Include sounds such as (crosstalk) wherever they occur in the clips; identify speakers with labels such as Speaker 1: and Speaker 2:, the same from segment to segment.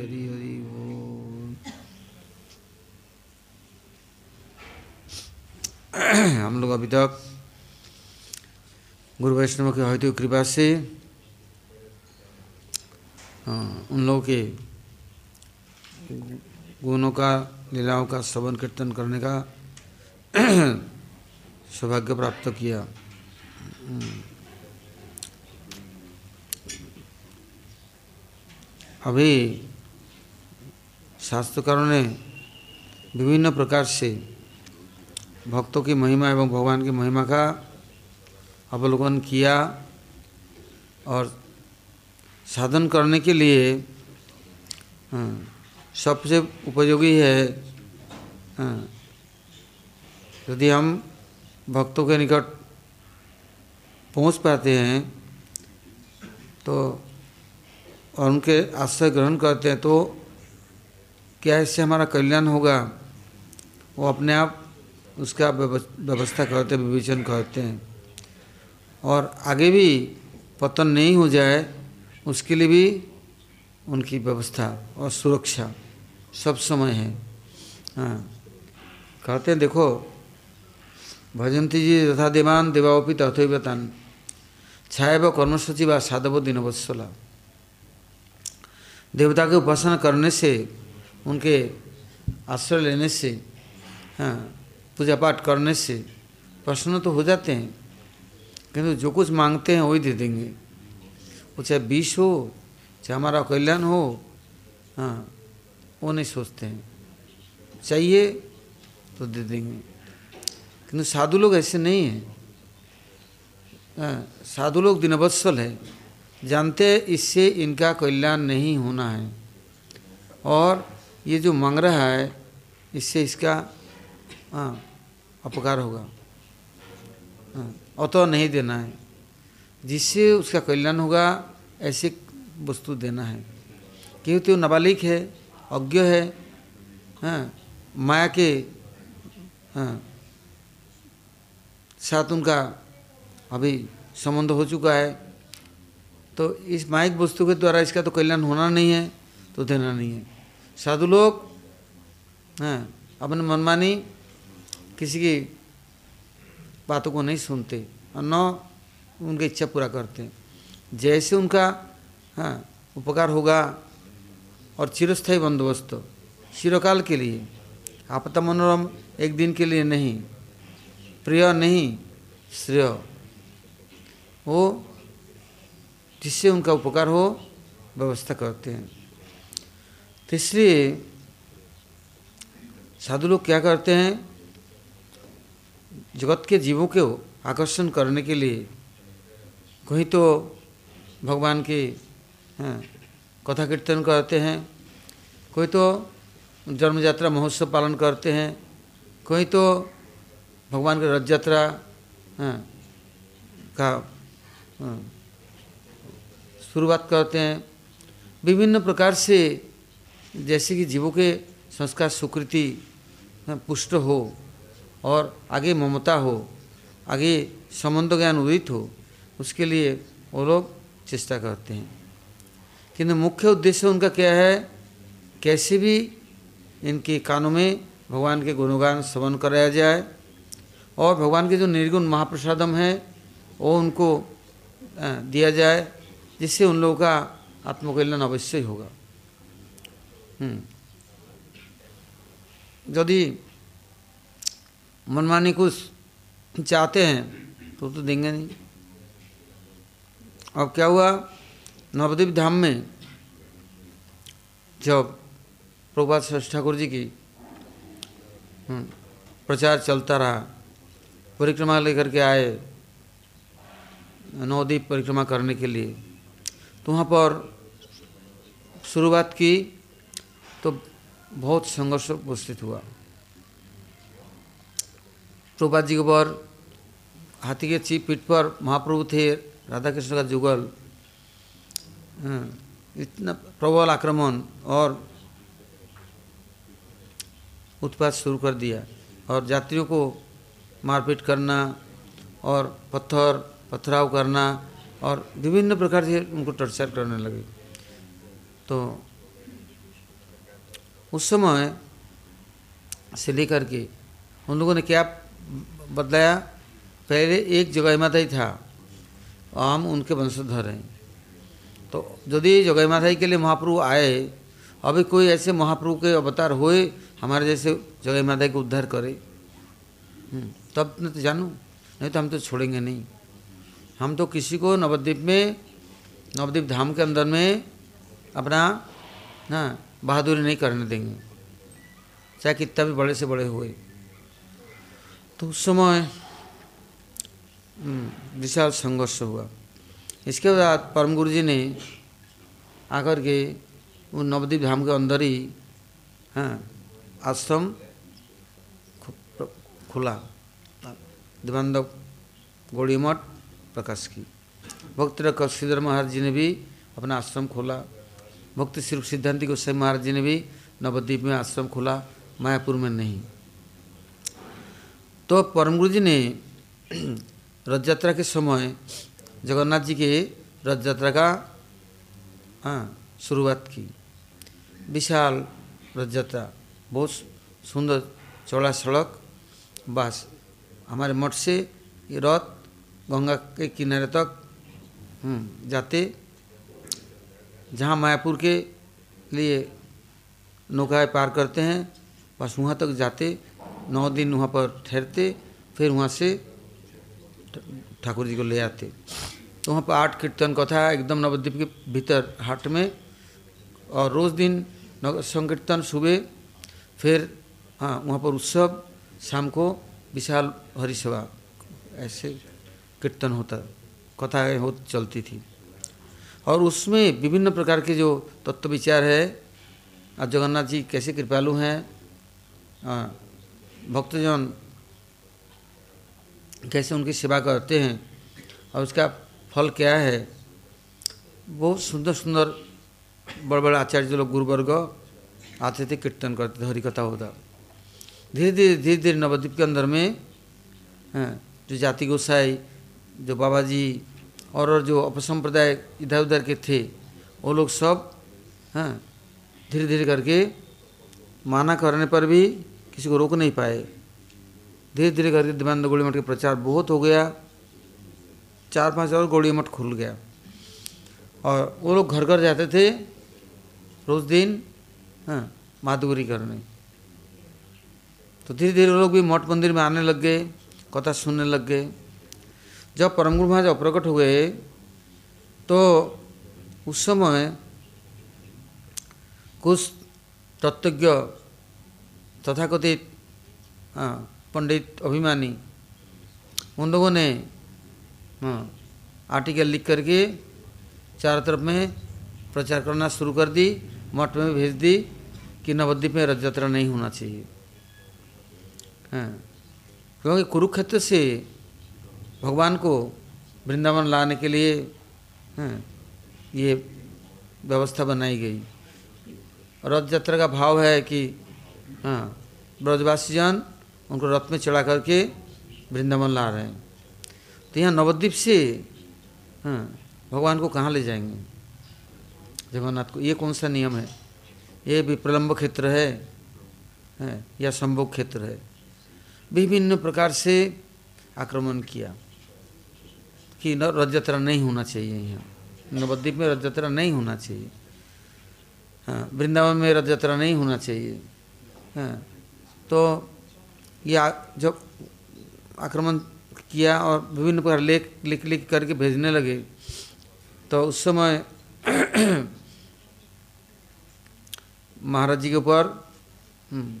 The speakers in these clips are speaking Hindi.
Speaker 1: हरि हरि हम लोग अभी तक गुरु वैष्णव के हयतु कृपा से उन लोगों के गुणों का, लीलाओं का श्रवण कीर्तन करने का (clears throat) सौभाग्य प्राप्त किया। अभी शास्त्रकारों ने विभिन्न प्रकार से भक्तों की महिमा एवं भगवान की महिमा का अवलोकन किया और साधन करने के लिए हाँ, सबसे उपयोगी है हाँ, यदि हम भक्तों के निकट पहुँच पाते हैं तो और उनके आश्रय ग्रहण करते हैं तो क्या इससे हमारा कल्याण होगा? वो अपने आप उसका व्यवस्था करते हैं, विवेचन करते हैं। और आगे भी पतन नहीं हो जाए, उसके लिए भी उनकी व्यवस्था और सुरक्षा सब समय है। हाँ। कहते हैं, देखो, भजंती जी तथा देवान देवाओपी तथैवतान। छाया व कर्मसूची व साधव दिनवत्सला। देवता की उपासना करने से उनके आश्रय लेने से हाँ पूजा पाठ करने से प्रश्न तो हो जाते हैं। किंतु जो कुछ मांगते हैं वही दे देंगे। वो चाहे विष हो चाहे हमारा कल्याण हो हाँ वो नहीं सोचते हैं। चाहिए तो दे देंगे। किंतु साधु लोग ऐसे नहीं हैं। हाँ, साधु लोग दिनवत्सल है। जानते इससे इनका कल्याण नहीं होना है। और ये जो मांग रहा है, इससे इसका हाँ अपकार होगा। हाँ अतो नहीं देना है। जिससे उसका कल्याण होगा, ऐसे वस्तु देना है। क्योंकि वो नाबालिग है, अज्ञ है हाँ माया के हाँ साथ उनका अभी संबंध हो चुका है। तो इस माइक वस्तु के द्वारा इसका तो कल्याण होना नहीं है तो देना नहीं है। साधु लोग, हैं, अपने मनमानी किसी की बातों को नहीं सुनते और न उनकी इच्छा पूरा करते। जैसे उनका हाँ उपकार होगा और चिरस्थायी बंदोबस्त चिरकाल के लिए आपता मनोरम एक दिन के लिए नहीं, प्रिय नहीं, श्रेय, वो जिससे उनका उपकार हो? व्यवस्था करते हैं। तो इसलिए साधु लोग क्या करते हैं? जगत के जीवों को आकर्षण करने के लिए कहीं तो भगवान की हाँ, कथा कीर्तन करते हैं। कोई तो जन्म यात्रा महोत्सव पालन करते हैं। कोई तो भगवान की रथ यात्रा का शुरुआत करते हैं। विभिन्न प्रकार से जैसे कि जीवों के संस्कार सुकृति पुष्ट हो और आगे ममता हो, आगे संबंध ज्ञान उदित हो, उसके लिए वो लोग चेष्टा करते हैं। किंतु मुख्य उद्देश्य उनका क्या है? कैसे भी इनके कानों में भगवान के गुणगान श्रवण कराया जाए और भगवान के जो निर्गुण महाप्रसादम है, वो उनको दिया जाए। जिससे उन लोगों का आत्मकल्याण अवश्य ही होगा यदि मनमानी कुछ चाहते हैं तो तो देंगे नहीं। अब क्या हुआ? नवद्वीप धाम में जब प्रभुपात श्रेष्ठ ठाकुर जी की प्रचार चलता रहा, परिक्रमा लेकर के आए नवद्वीप परिक्रमा करने के लिए तो वहाँ पर शुरुआत की तो बहुत संघर्ष उपस्थित हुआ। प्रभुपाद जी के ऊपर हाथी के ची पीठ पर महाप्रभु थे राधा कृष्ण का जुगल। इतना प्रबल आक्रमण और उत्पात शुरू कर दिया और यात्रियों को मारपीट करना और पत्थर पथराव करना और विभिन्न प्रकार से उनको टॉर्चर करने लगे। तो उस समय से लेकर के उन लोगों ने क्या बदलाया? पहले एक जगह माता ही था हम उनके वंशधर हैं। तो यदि जगह माता के लिए महाप्रभु आए अभी कोई ऐसे महाप्रभु के अवतार हुए हमारे जैसे जगह माता को उद्धार करे। हम्म, तब न तो जानू नहीं तो हम तो छोड़ेंगे नहीं। हम तो किसी को नवद्वीप में नवद्वीप धाम के अंदर में अपना ना बहादुरी नहीं करने देंगे। चाहे कितना भी बड़े से बड़े हुए। तो उस समय हम्म, विशाल संघर्ष हुआ। इसके बाद परम गुरु जी ने आकर के वो नवद्वीप धाम के अंदर ही हाँ आश्रम खुला। दिवानंद गौड़ी मठ प्रकाश की। भक्त श्रीधर महाराज जी ने भी अपना आश्रम खोला। भक्त श्री सिद्धांति गोस्वामी महाराज जी ने भी नवद्वीप में आश्रम खोला, मायापुर में नहीं। तो परम गुरु जी ने (clears throat) रथ यात्रा के समय जगन्नाथ जी के रथ यात्रा का हाँ शुरुआत की। विशाल रथ यात्रा बहुत सुंदर चौड़ा सड़क, बस, हमारे मठ से ये रथ गंगा के किनारे तक हम्म, जाते। जहाँ मायापुर के लिए नौकाएँ पार करते हैं बस वहाँ तक जाते। नौ दिन वहाँ पर ठहरते फिर वहाँ से ठाकुर जी को ले आते। तो वहाँ पर आठ कीर्तन कथा एकदम नवद्वीप के भीतर हाट में। और रोज़ दिन संकीर्तन सुबह फिर हाँ वहाँ पर उत्सव शाम को विशाल हरिसभा ऐसे। कीर्तन होता, कथाएँ हो, चलती थी। और उसमें विभिन्न प्रकार के जो तत्व विचार है, आज जगन्नाथ जी कैसे कृपालु हैं भक्तजन कैसे उनकी सेवा करते हैं, और उसका फल क्या है बहुत सुंदर सुंदर बड़े बड़े आचार्य जो लोग गुरुवर्ग आते थे, कीर्तन करते थे, हरिकथा होता। धीरे धीरे धीरे धीरे नवद्वीप के अंदर में जो जाति गोसाई जो बाबा जी और और जो अपसंप्रदाय इधर उधर के थे, वो लोग सब, हैं धीरे धीरे करके माना करने पर भी किसी को रोक नहीं पाए। धीरे धीरे करके दिवानंद गोली मठ का प्रचार बहुत हो गया। चार पाँच और गोली मठ खुल गया। और वो लोग घर घर जाते थे रोज दिन हाँ माधुरी करने। तो धीरे धीरे वो लोग भी मठ मंदिर में आने लग गए, कथा सुनने लग गए। जब परम गुरु महाराज प्रकट हुए तो उस समय कुछ तत्वज्ञ तथाकथित पंडित अभिमानी उन लोगों ने आर्टिकल लिख करके चारों तरफ़ में प्रचार करना शुरू कर दी मठ में भेज दी कि नवद्वीप में रथ यात्रा नहीं होना चाहिए। हाँ, क्योंकि कुरुक्षेत्र से भगवान को वृंदावन लाने के लिए हाँ, ये व्यवस्था बनाई गई। रथ यात्रा का भाव है कि हाँ ब्रजवासी जन उनको रथ में चढ़ा करके वृंदावन ला रहे हैं। तो यहाँ नवद्वीप से हाँ भगवान को कहाँ ले जाएँगे? जगन्नाथ को ये कौन सा नियम है? ये भी प्रलम्ब क्षेत्र है, है या संभोग क्षेत्र है। विभिन्न प्रकार से आक्रमण किया। कि रथ यात्रा नहीं होना चाहिए यहाँ। नवद्वीप में रथ यात्रा नहीं होना चाहिए। हाँ वृंदावन में रथ यात्रा नहीं होना चाहिए। हाँ तो ये जब आक्रमण किया और विभिन्न प्रकार लेख लिख लिख करके भेजने लगे तो उस समय (clears throat) महाराज जी के ऊपर हम्म,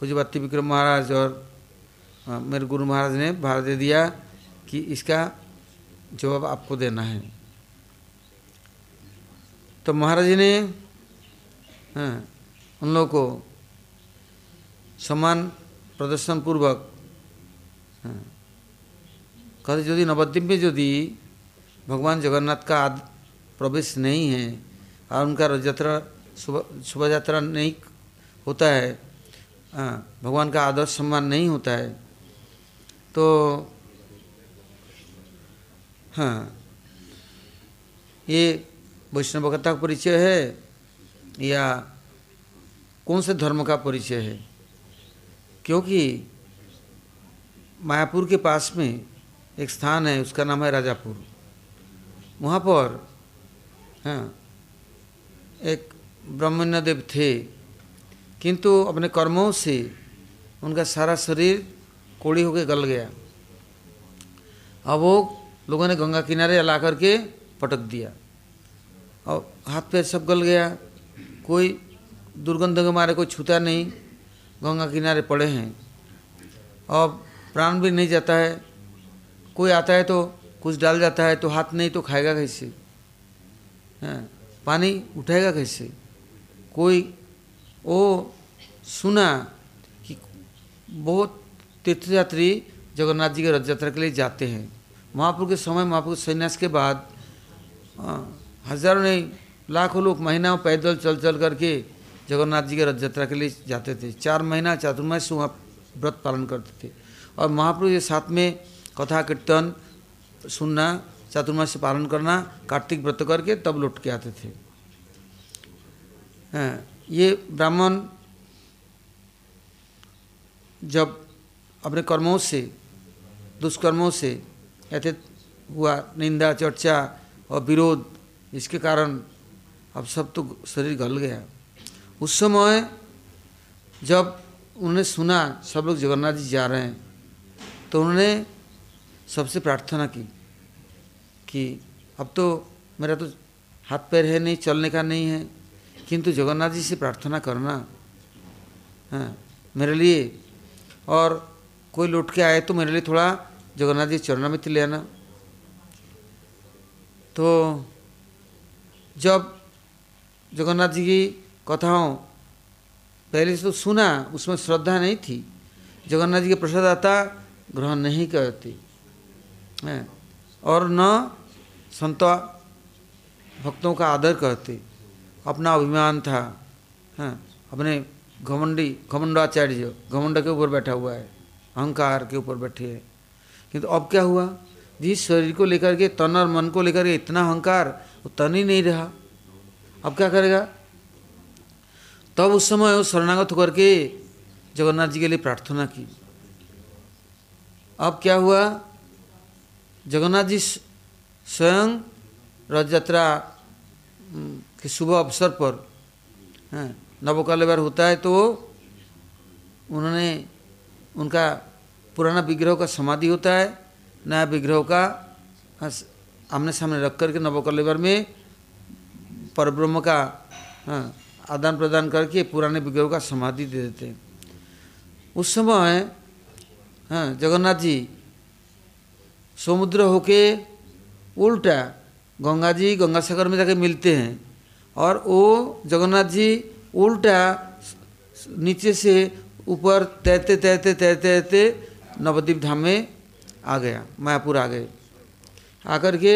Speaker 1: पूज्य भक्ति विक्रम महाराज और हाँ, मेरे गुरु महाराज ने भार दे दिया कि इसका जवाब आपको देना है। तो महाराज जी ने हाँ, उन लोगों को समान प्रदर्शन पूर्वक हाँ, कहते यदि नवद्वीप में यदि भगवान जगन्नाथ का आद प्रवेश नहीं है और उनका रथ यात्रा शोभा यात्रा नहीं होता है हाँ, भगवान का आदर सम्मान नहीं होता है। तो हाँ। ये वैष्णवकता का परिचय है या कौन से धर्म का परिचय है? क्योंकि मायापुर के पास में एक स्थान है, उसका नाम है राजापुर। वहाँ पर हाँ एक ब्रह्मण्य देव थे। किंतु अपने कर्मों से उनका सारा शरीर कोड़ी होकर गल गया। अब वो लोगों ने गंगा किनारे ला करके पटक दिया। और हाथ पैर सब गल गया। कोई दुर्गंध के मारे कोई छूता नहीं। गंगा किनारे पड़े हैं। और प्राण भी नहीं जाता है। कोई आता है तो कुछ डाल जाता है तो हाथ नहीं तो खाएगा कैसे? हाँ पानी उठाएगा कैसे? कोई वो सुना कि बहुत तीर्थयात्री जगन्नाथ जी के रथ यात्रा के लिए जाते हैं। महापुर के समय महापुर संन्यास के बाद हज़ारों नहीं, लाखों लोग महीना पैदल चल चल करके जगन्नाथ जी के रथ यात्रा के लिए जाते थे। चार महीना, चातुर्मास वहाँ व्रत पालन करते थे। और महाप्रभु के साथ में कथा कीर्तन सुनना, चातुर्मास से पालन करना, कार्तिक व्रत करके तब लौट के आते थे। ये ब्राह्मण जब अपने कर्मों से, दुष्कर्मों से ऐसे हुआ, निंदा, चर्चा और विरोध इसके कारण अब सब तो शरीर गल गया। उस समय जब उन्होंने सुना, सब लोग जगन्नाथ जी जा रहे हैं तो उन्होंने सबसे प्रार्थना की कि अब तो मेरा तो हाथ पैर है नहीं, चलने का नहीं है, किंतु जगन्नाथ जी से प्रार्थना करना हाँ मेरे लिए। और कोई लौट के आए तो मेरे लिए थोड़ा जगन्नाथ जी चरणामित ले आना। तो जब जगन्नाथ जी की कथाओं पहले से तो सुना, उसमें श्रद्धा नहीं थी। जगन्नाथ जी के प्रसाद आता ग्रहण नहीं करती। और न संत, भक्तों का आदर करते। अपना अभिमान था। हाँ? अपने घमंडी, घमंडाचार्य, घमंड के ऊपर बैठा हुआ है। अहंकार के ऊपर बैठे है। किंतु अब क्या हुआ? जिस शरीर को लेकर के तन और मन को लेकर के इतना अहंकार, वो तन ही नहीं रहा। अब क्या करेगा? तब उस समय वो शरणागत होकर के जगन्नाथ जी के लिए प्रार्थना की। अब क्या हुआ? जगन्नाथ जी स्वयं रथ यात्रा के शुभ अवसर पर नवकलेवर होता है तो उन्होंने उनका पुराना विग्रह का समाधि होता है, नया विग्रह का आमने सामने रख करके नवकलेवर में परब्रह्म का आदान प्रदान करके पुराने विग्रह का समाधि दे देते हैं। उस समय हाँ जगन्नाथ जी समुद्र होके उल्टा गंगा जी गंगा सागर में जाके मिलते हैं और वो जगन्नाथ जी उल्टा नीचे से ऊपर तैरते तैरते तैरते तैरते नवद्वीप धाम में आ गया मायापुर आ गए। आकर के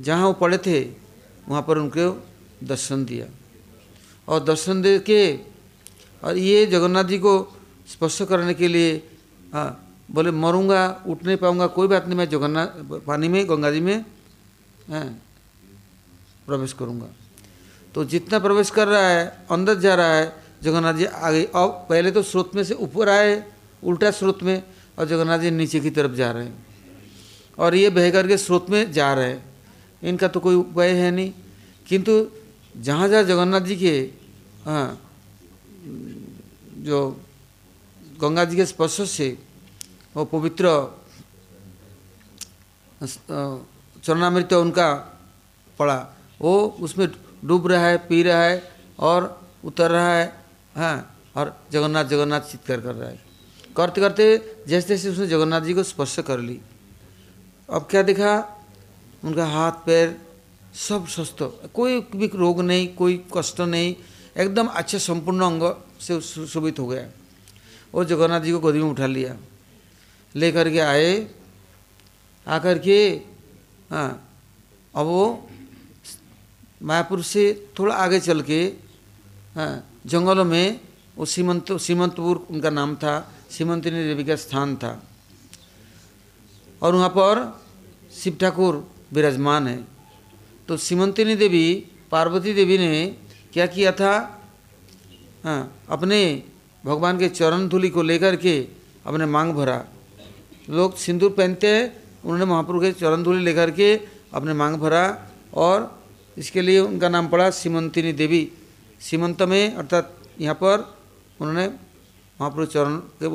Speaker 1: जहाँ वो पड़े थे वहाँ पर उनको दर्शन दिया। और दर्शन दे के और ये जगन्नाथ जी को स्पर्श करने के लिए हाँ बोले मरूँगा उठ नहीं पाऊँगा कोई बात नहीं मैं जगन्नाथ पानी में गंगा जी में हाँ, प्रवेश करूँगा। तो जितना प्रवेश कर रहा है अंदर जा रहा है जगन्नाथ जी आगे अब पहले तो स्रोत में से ऊपर आए उल्टा स्रोत में और जगन्नाथ जी नीचे की तरफ़ जा रहे हैं। और ये बह करके स्रोत में जा रहे हैं। इनका तो कोई उपाय है नहीं। किंतु जहाँ जहाँ जगन्नाथ जी के हाँ जो गंगा जी के स्पर्श से वो पवित्र चरणामृत उनका पड़ा, वो उसमें डूब रहा है, पी रहा है और उतर रहा है हाँ और जगन्नाथ जगन्नाथ चित्कार कर रहा है। करते करते जैसे जैसे उसने जगन्नाथ जी को स्पर्श कर ली, अब क्या देखा? उनका हाथ, पैर सब स्वस्थ। कोई भी रोग नहीं, कोई कष्ट नहीं, एकदम अच्छे संपूर्ण अंग से सुशोभित हो गया। और जगन्नाथ जी को गोदी में उठा लिया। ले करके आए। आकर के हाँ अब वो मायापुर से थोड़ा आगे चल के हाँ जंगलों में, वो सीमंत, सीमंतपुर उनका नाम था सीमंतिनी देवी का स्थान था। और वहाँ पर शिव ठाकुर विराजमान है। तो सीमंतिनी देवी, पार्वती देवी ने क्या किया था? हाँ अपने भगवान के चरण धूलि को लेकर के अपने मांग भरा। लोग सिंदूर पहनते हैं, उन्होंने महाप्रभु के चरण धूलि लेकर के अपने मांग भरा और इसके लिए उनका नाम पड़ा सीमंतिनी देवी। सीमंत में, अर्थात यहाँ पर उन्होंने महाप्रभु चरण के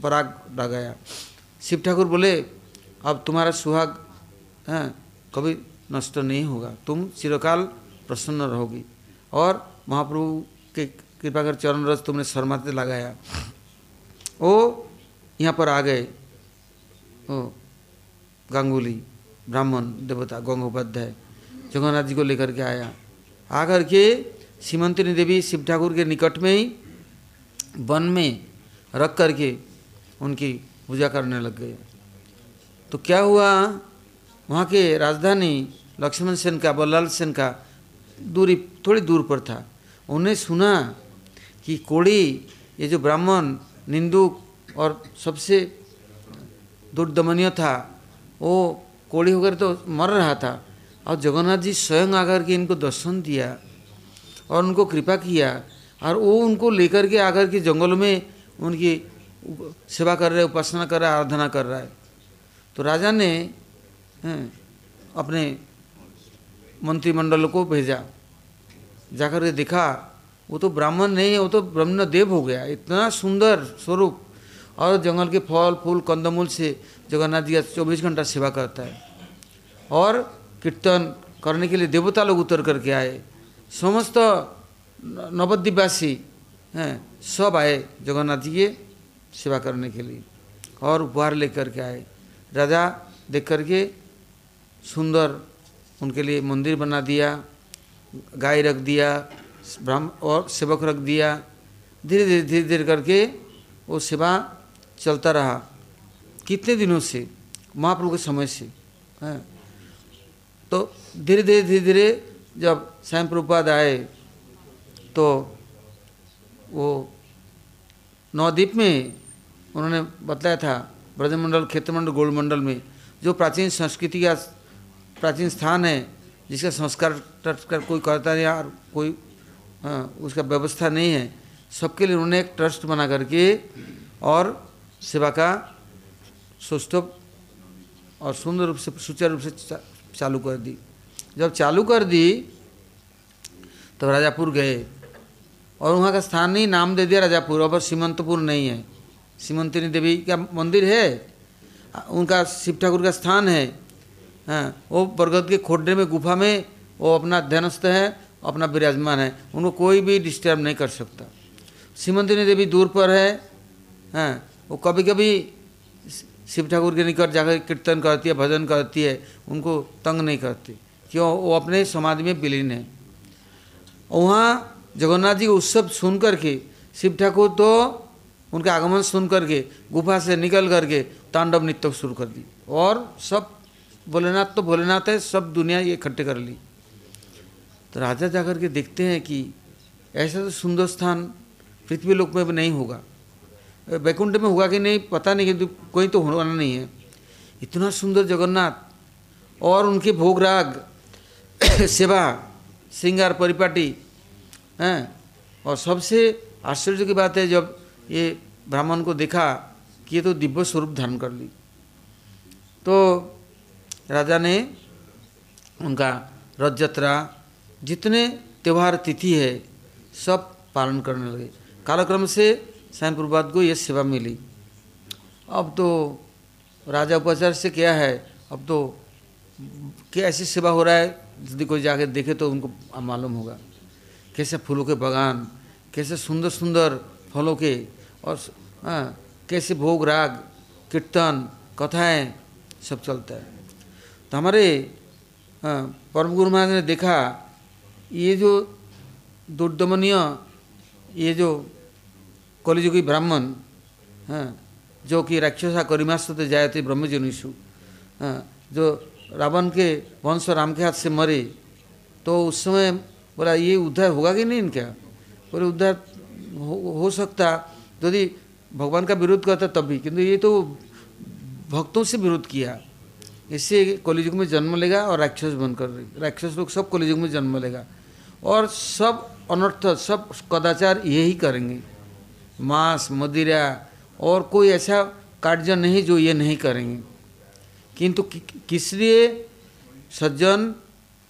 Speaker 1: पराग लगाया शिव ठाकुर बोले, अब तुम्हारा सुहाग, हैं, कभी नष्ट नहीं होगा। तुम चिरकाल प्रसन्न रहोगी। और महाप्रभु के कृपा कर चरण रस तुमने शर्माते लगाया। वो यहाँ पर आ गए। ओ, गांगुली, ब्राह्मण, देवता गंगोपाध्याय जगन्नाथ जी को लेकर के आया। आकर के सीमंतिनी देवी शिव ठाकुर के निकट में ही वन में रख करके उनकी पूजा करने लग गए। तो क्या हुआ? वहाँ के राजधानी लक्ष्मण सेन का, बल्लाल सेन का दूरी थोड़ी दूर पर था। उन्हें सुना कि कोड़ी, ये जो ब्राह्मण, निंदुक और सबसे दुर्दमनीय था, वो कोड़ी होकर तो मर रहा था। और जगन्नाथ जी स्वयं आकर के इनको दर्शन दिया और उनको कृपा किया और वो उनको लेकर के आकर के जंगल में उनकी सेवा कर रहे, उपासना कर रहा है आराधना कर रहा है। तो राजा ने अपने मंत्रिमंडल को भेजा। जाकर के देखा, वो तो ब्राह्मण नहीं है, वो तो ब्रह्म देव हो गया। इतना सुंदर स्वरूप। और जंगल के फल, फूल, कंदमूल से जगन्नाथ जी का चौबीस घंटा सेवा करता है। और कीर्तन करने के लिए देवता लोग उतर करके आए। समस्त नवद्वीपवासी हैं, सब आए जगन्नाथ जी के सेवा करने के लिए और उपहार लेकर के आए। राजा देख करके सुंदर उनके लिए मंदिर बना दिया, गाय रख दिया, ब्राह्म और सेवक रख दिया। धीरे धीरे धीरे धीरे करके वो सेवा चलता रहा। कितने दिनों से, महाप्रभु के समय से, हैं। तो धीरे धीरे धीरे धीरे जब स्वयं प्रभुपाद आए तो वो नवद्वीप में उन्होंने बताया था ब्रजमंडल क्षेत्रमंडल गोलमंडल में जो प्राचीन संस्कृति का प्राचीन स्थान है जिसका संस्कार का कोई करता नहीं और कोई हाँ उसका व्यवस्था नहीं है सबके लिए उन्होंने एक ट्रस्ट बना करके और सेवा का सुष्ठभ और सुंदर रूप से सुचारू रूप से चा, चालू कर दी। जब चालू कर दी तब तो राजापुर गए। और वहाँ का स्थान ही नाम दे दिया राजापुर। अब सीमंतपुर नहीं है। सीमंतिनी देवी का मंदिर है। उनका शिव ठाकुर का स्थान है। हाँ वो बरगद के खोडे में, गुफा में, वो अपना ध्यानस्थ है, अपना विराजमान है। उनको कोई भी डिस्टर्ब नहीं कर सकता। सीमंतिनी देवी दूर पर है। हाँ वो कभी कभी शिव ठाकुर के निकट जाकर कीर्तन करती है, भजन करती है। उनको तंग नहीं करती। क्यों? वो अपने समाधि में विलीन है। वहाँ जगन्नाथ जी उत्सव सुन करके, शिव ठाकुर तो उनका आगमन सुन करके, गुफा से निकल करके तांडव नृत्य शुरू कर दी। और सब भोलेनाथ तो भोलेनाथ है, सब दुनिया ये इकट्ठे कर ली। तो राजा जाकर के देखते हैं कि ऐसा तो सुंदर स्थान पृथ्वी लोक में भी नहीं होगा। वैकुंठ में होगा कि नहीं, पता नहीं, किंतु कोई तो होना नहीं है। इतना सुंदर जगन्नाथ और उनके भोग राग, (coughs) सेवा, श्रृंगार, परिपाटी हैं। और सबसे आश्चर्य की बात है, जब ये ब्राह्मण को देखा कि ये तो दिव्य स्वरूप धारण कर ली। तो राजा ने उनका रथ यात्रा जितने त्यौहार तिथि है, सब पालन करने लगे। कालक्रम से स्वयं प्रभात को यह सेवा मिली। अब तो राजा उपाचार्य से क्या है, अब तो क्या ऐसी सेवा हो रहा है, यदि कोई जाके देखे तो उनको मालूम होगा। कैसे फूलों के बगान, कैसे सुंदर सुंदर फलों के और हाँ कैसे भोग, राग, कीर्तन, कथाएँ, सब चलता है। तो हमारे परम गुरु महाराज ने देखा, ये जो दुर्दमनीय, ये जो कलिजुगी ब्राह्मण जो कि राक्षसा करिमास्ते थे ब्रह्मजनिषु हाँ जो रावण के वंश राम के हाथ से मरे तो उस समय बोला ये उद्धार होगा कि नहीं इनका? बोले उद्धार हो, हो सकता। यदि भगवान का विरोध करता तब भी। किंतु ये तो भक्तों से विरोध किया। इससे कलियुग में जन्म लेगा और राक्षस बनकर राक्षस लोग सब कलियुग में जन्म लेगा। और सब अनर्थ सब कदाचार यही करेंगे। मांस मदिरा और कोई ऐसा कार्य नहीं जो ये नहीं करेंगे। किंतु कि, किस लिए सज्जन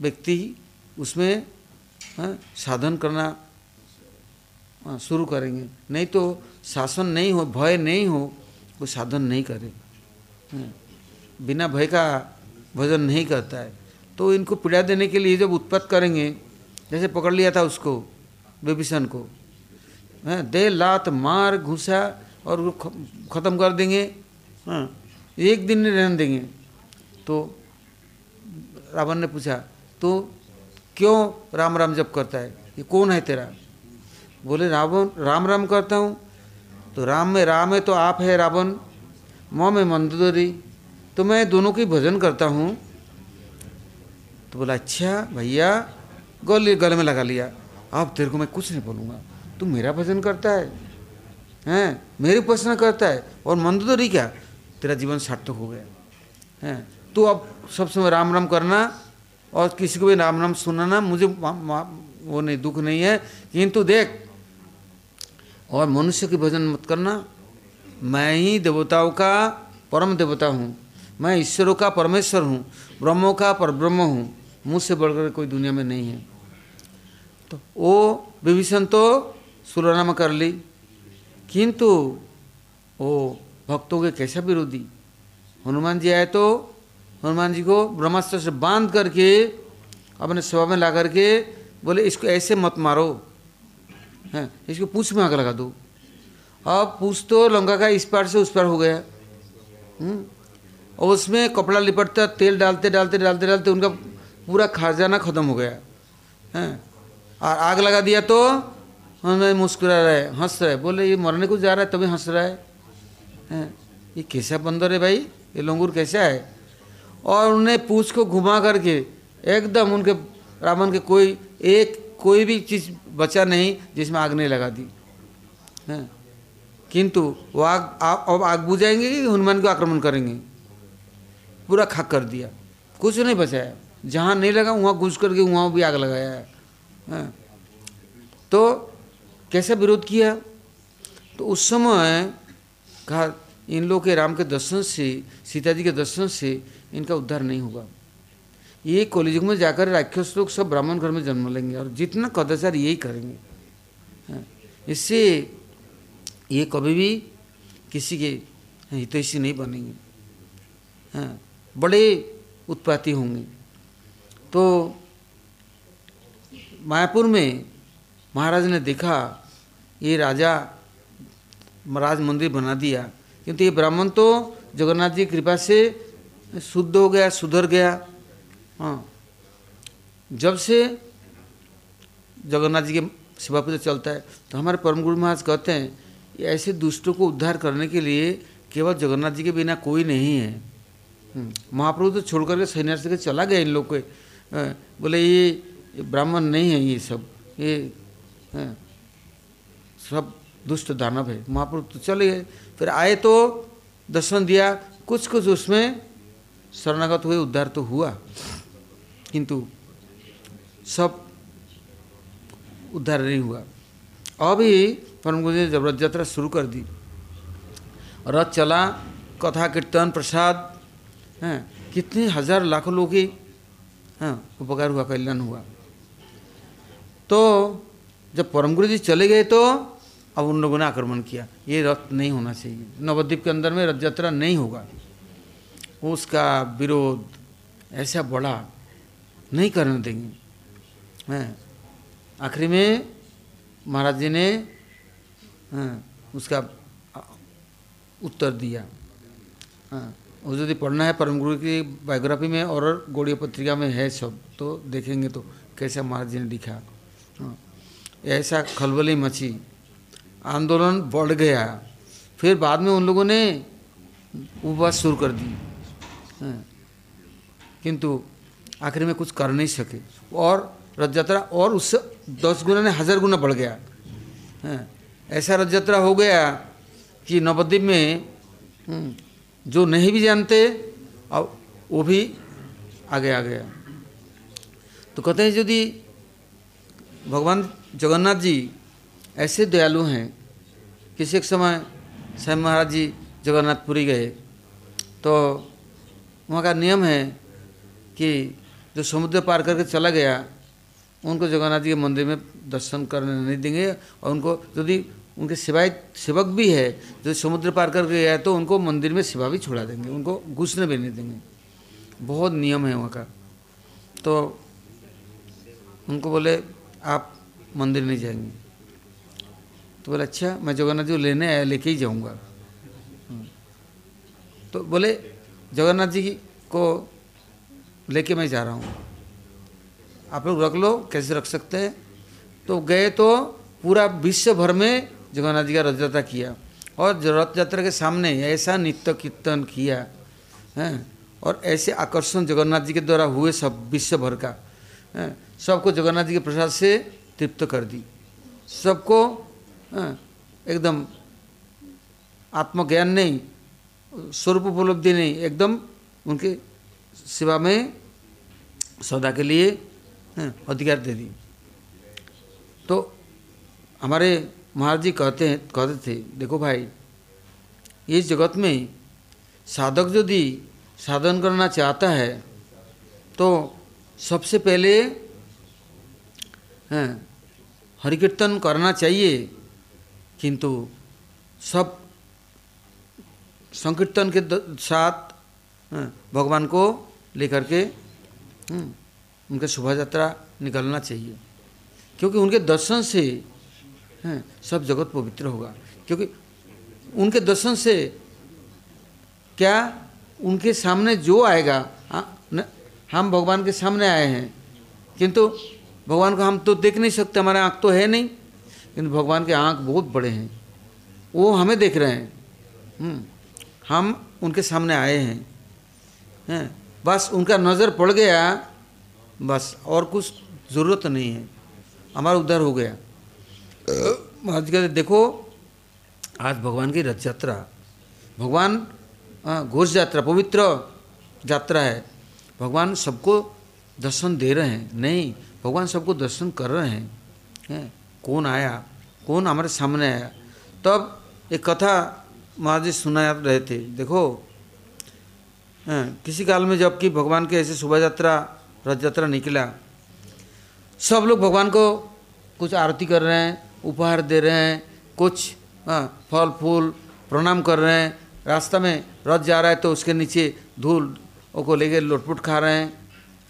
Speaker 1: व्यक्ति उसमें हाँ, साधन करना हाँ, शुरू करेंगे। नहीं तो शासन नहीं हो भय नहीं हो वो साधन नहीं करे हाँ, बिना भय का भजन नहीं करता है। तो इनको पीड़ा देने के लिए जब उत्पत्त करेंगे जैसे पकड़ लिया था उसको विभीषण को दे लात मार घुसा और ख़त्म कर देंगे हाँ एक दिन नहीं रहने देंगे। तो रावण ने पूछा तो क्यों राम राम जब करता है? ये कौन है तेरा? बोले, रावण, राम राम करता हूँ। तो राम में, राम है तो आप है रावण। माँ में मंदोदरी। तो मैं दोनों की भजन करता हूँ। तो बोला अच्छा भैया, गले गले में लगा लिया। अब तेरे को मैं कुछ नहीं बोलूँगा। तू मेरा भजन करता है, हैं? मेरी उपासना करता है। और मंदोदरी क्या? तेरा जीवन सार्थक हो गया, हैं? तो अब सब समय राम राम करना। और किसी को भी राम राम सुनाना, मुझे वो नहीं, दुख नहीं है। किंतु देख, और मनुष्य की भजन मत करना। मैं ही देवताओं का परम देवता हूँ। मैं ईश्वरों का परमेश्वर हूँ। ब्रह्मों का परब्रह्म हूँ। मुझसे बढ़कर कोई दुनिया में नहीं है। तो वो विभीषण तो सुरनामा कर ली। किंतु वो भक्तों के कैसा विरोधी? हनुमान जी आए तो हनुमान जी को ब्रह्मास्त्र से बाँध करके अपने सभा में ला करके बोले इसको ऐसे मत मारो। हैं इसको पूछ में आग लगा दो। अब पूछ तो लंका का इस पार से उस पार हो गया। हम्म, और उसमें कपड़ा लिपटता तेल डालते डालते डालते डालते उनका पूरा खजाना खत्म हो गया। हैं और आग लगा दिया तो हमें मुस्कुरा रहे हंस रहे बोले ये मरने को जा रहा है तभी हंस रहा है। हैं ये कैसा बंदर है भाई? ये लंगूर कैसा है? और उन्हें पूछ को घुमा करके एकदम उनके रावण के कोई एक, कोई भी चीज़ बचा नहीं जिसमें आग नहीं लगा दी। हैं? किंतु वो आग अब आग बुझाएँगे कि हनुमान को आक्रमण करेंगे? पूरा खाक कर दिया। कुछ नहीं बचाया जहाँ नहीं लगा, वहाँ घुस करके वहाँ भी आग लगाया है? तो कैसे विरोध किया? तो उस समय कहा, इन लोग के राम के दर्शन से, सीता जी के दर्शन से इनका उद्धार नहीं होगा। ये कॉलेज में जाकर राक्षस लोग सब ब्राह्मण घर में जन्म लेंगे और जितना कदाचार यही करेंगे। हाँ, इससे ये कभी भी किसी के हितैषी नहीं बनेंगे। हाँ बड़े उत्पाती होंगे। तो मायापुर में महाराज ने देखा ये राजा राज मंदिर बना दिया। किंतु ये ब्राह्मण तो जगन्नाथ जी कृपा से शुद्ध हो गया सुधर गया। हाँ। जब से जगन्नाथ जी के सेवा पूजा चलता है तो हमारे परम गुरु महाराज कहते हैं ऐसे दुष्टों को उद्धार करने के लिए केवल जगन्नाथ जी के बिना कोई नहीं है। हम्म, महाप्रभु तो छोड़ करके सन्यासी के चला गया इन लोग को। बोले ये ब्राह्मण नहीं है ये सब। ये सब दुष्ट दानव है। महाप्रभु तो चले गए। फिर आए तो दर्शन दिया। कुछ कुछ उसमें शरणागत हुए, उद्धार तो हुआ। किंतु सब उद्धार नहीं हुआ। अभी परम गुरु ने जब रथ यात्रा शुरू कर दी, रथ चला, कथा, कीर्तन, प्रसाद, हैं, कितने हज़ार लाखों लोग की हाँ उपकार हुआ, कल्याण हुआ। तो जब परम गुरु जी चले गए तो अब उन लोगों ने आक्रमण किया। ये रथ नहीं होना चाहिए। नवद्वीप के अंदर में रथ यात्रा नहीं होगा। उसका विरोध ऐसा बड़ा नहीं करने देंगे। हैं। आखिरी में महाराज जी ने उसका उत्तर दिया। वो यदि पढ़ना है परम गुरु की बायोग्राफी में और गौड़िया पत्रिका में है सब तो देखेंगे तो कैसा महाराज जी ने लिखा। हाँ। ऐसा खलबली मची, आंदोलन बढ़ गया। फिर बाद में उन लोगों ने उपवास शुरू कर दी। किंतु आखिर में कुछ कर नहीं सके। और रथ यात्रा और उससे दस गुना ने हज़ार गुना बढ़ गया। हाँ। ऐसा रथ यात्रा हो गया कि नवद्वीप में हम्म, जो नहीं भी जानते अब वो भी आगे आ गया। तो कहते हैं यदि भगवान जगन्नाथ जी ऐसे दयालु हैं किसी एक समय स्वयं महाराज जी जगन्नाथपुरी गए तो वहाँ का नियम है कि जो समुद्र पार करके चला गया, उनको जगन्नाथ जी के मंदिर में दर्शन करने नहीं देंगे और उनको यदि उनके सिवाय सेवक भी है, जो समुद्र पार करके गया तो उनको मंदिर में सेवा भी छोड़ा देंगे, उनको घुसने भी नहीं देंगे। बहुत नियम है वहाँ का। तो उनको बोले, आप मंदिर नहीं जाएँगे। तो बोले अच्छा मैं जगन्नाथ जी लेने आया, लेके ही जाऊँगा। तो बोले जगन्नाथ जी को लेके मैं जा रहा हूँ। आप लोग रख लो, कैसे रख सकते हैं? तो गए तो पूरा विश्व भर में जगन्नाथ जी का रथ यात्रा किया और रथ यात्रा के सामने ऐसा नित्य कीर्तन किया, है? और ऐसे आकर्षण जगन्नाथ जी के द्वारा हुए सब विश्व भर का सबको जगन्नाथ जी के प्रसाद से तृप्त कर दी। सबको एकदम आत्मज्ञान नहीं स्वरूप उपलब्धि नहीं, एकदम उनके सेवा में सौदा के लिए अधिकार दे दी तो हमारे महाराज जी कहते हैं, कहते थे, देखो भाई, इस जगत में साधक यदि साधन करना चाहता है तो सबसे पहले हरि कीर्तन करना चाहिए, किंतु सब संकीर्तन के साथ भगवान को लेकर के उनके शोभा यात्रा निकलना चाहिए। क्योंकि उनके दर्शन से सब जगत पवित्र होगा। क्योंकि उनके दर्शन से क्या उनके सामने जो आएगा हम भगवान के सामने आए हैं। किंतु भगवान को हम तो देख नहीं सकते, हमारे आँख तो है नहीं। किंतु भगवान के आँख बहुत बड़े हैं। वो हमें देख रहे हैं। हम उनके सामने आए हैं। हैं? बस उनका नज़र पड़ गया। बस और कुछ ज़रूरत नहीं है। हमारा उद्धार हो गया। महाराज कहते, देखो, आज भगवान की रथ यात्रा। भगवान घोष यात्रा, पवित्र यात्रा है। भगवान सबको दर्शन दे रहे हैं। नहीं, भगवान सबको दर्शन कर रहे हैं। हैं? कौन आया? कौन हमारे सामने आया? तब एक कथा महाराज जी सुना रहे थे। देखो किसी काल में जबकि भगवान के ऐसे शोभा यात्रा, रथ यात्रा निकला, सब लोग भगवान को कुछ आरती कर रहे हैं, उपहार दे रहे हैं, कुछ फल, फूल प्रणाम कर रहे हैं। रास्ता में रथ जा रहा है तो उसके नीचे धूल को लेके लुटपुट खा रहे हैं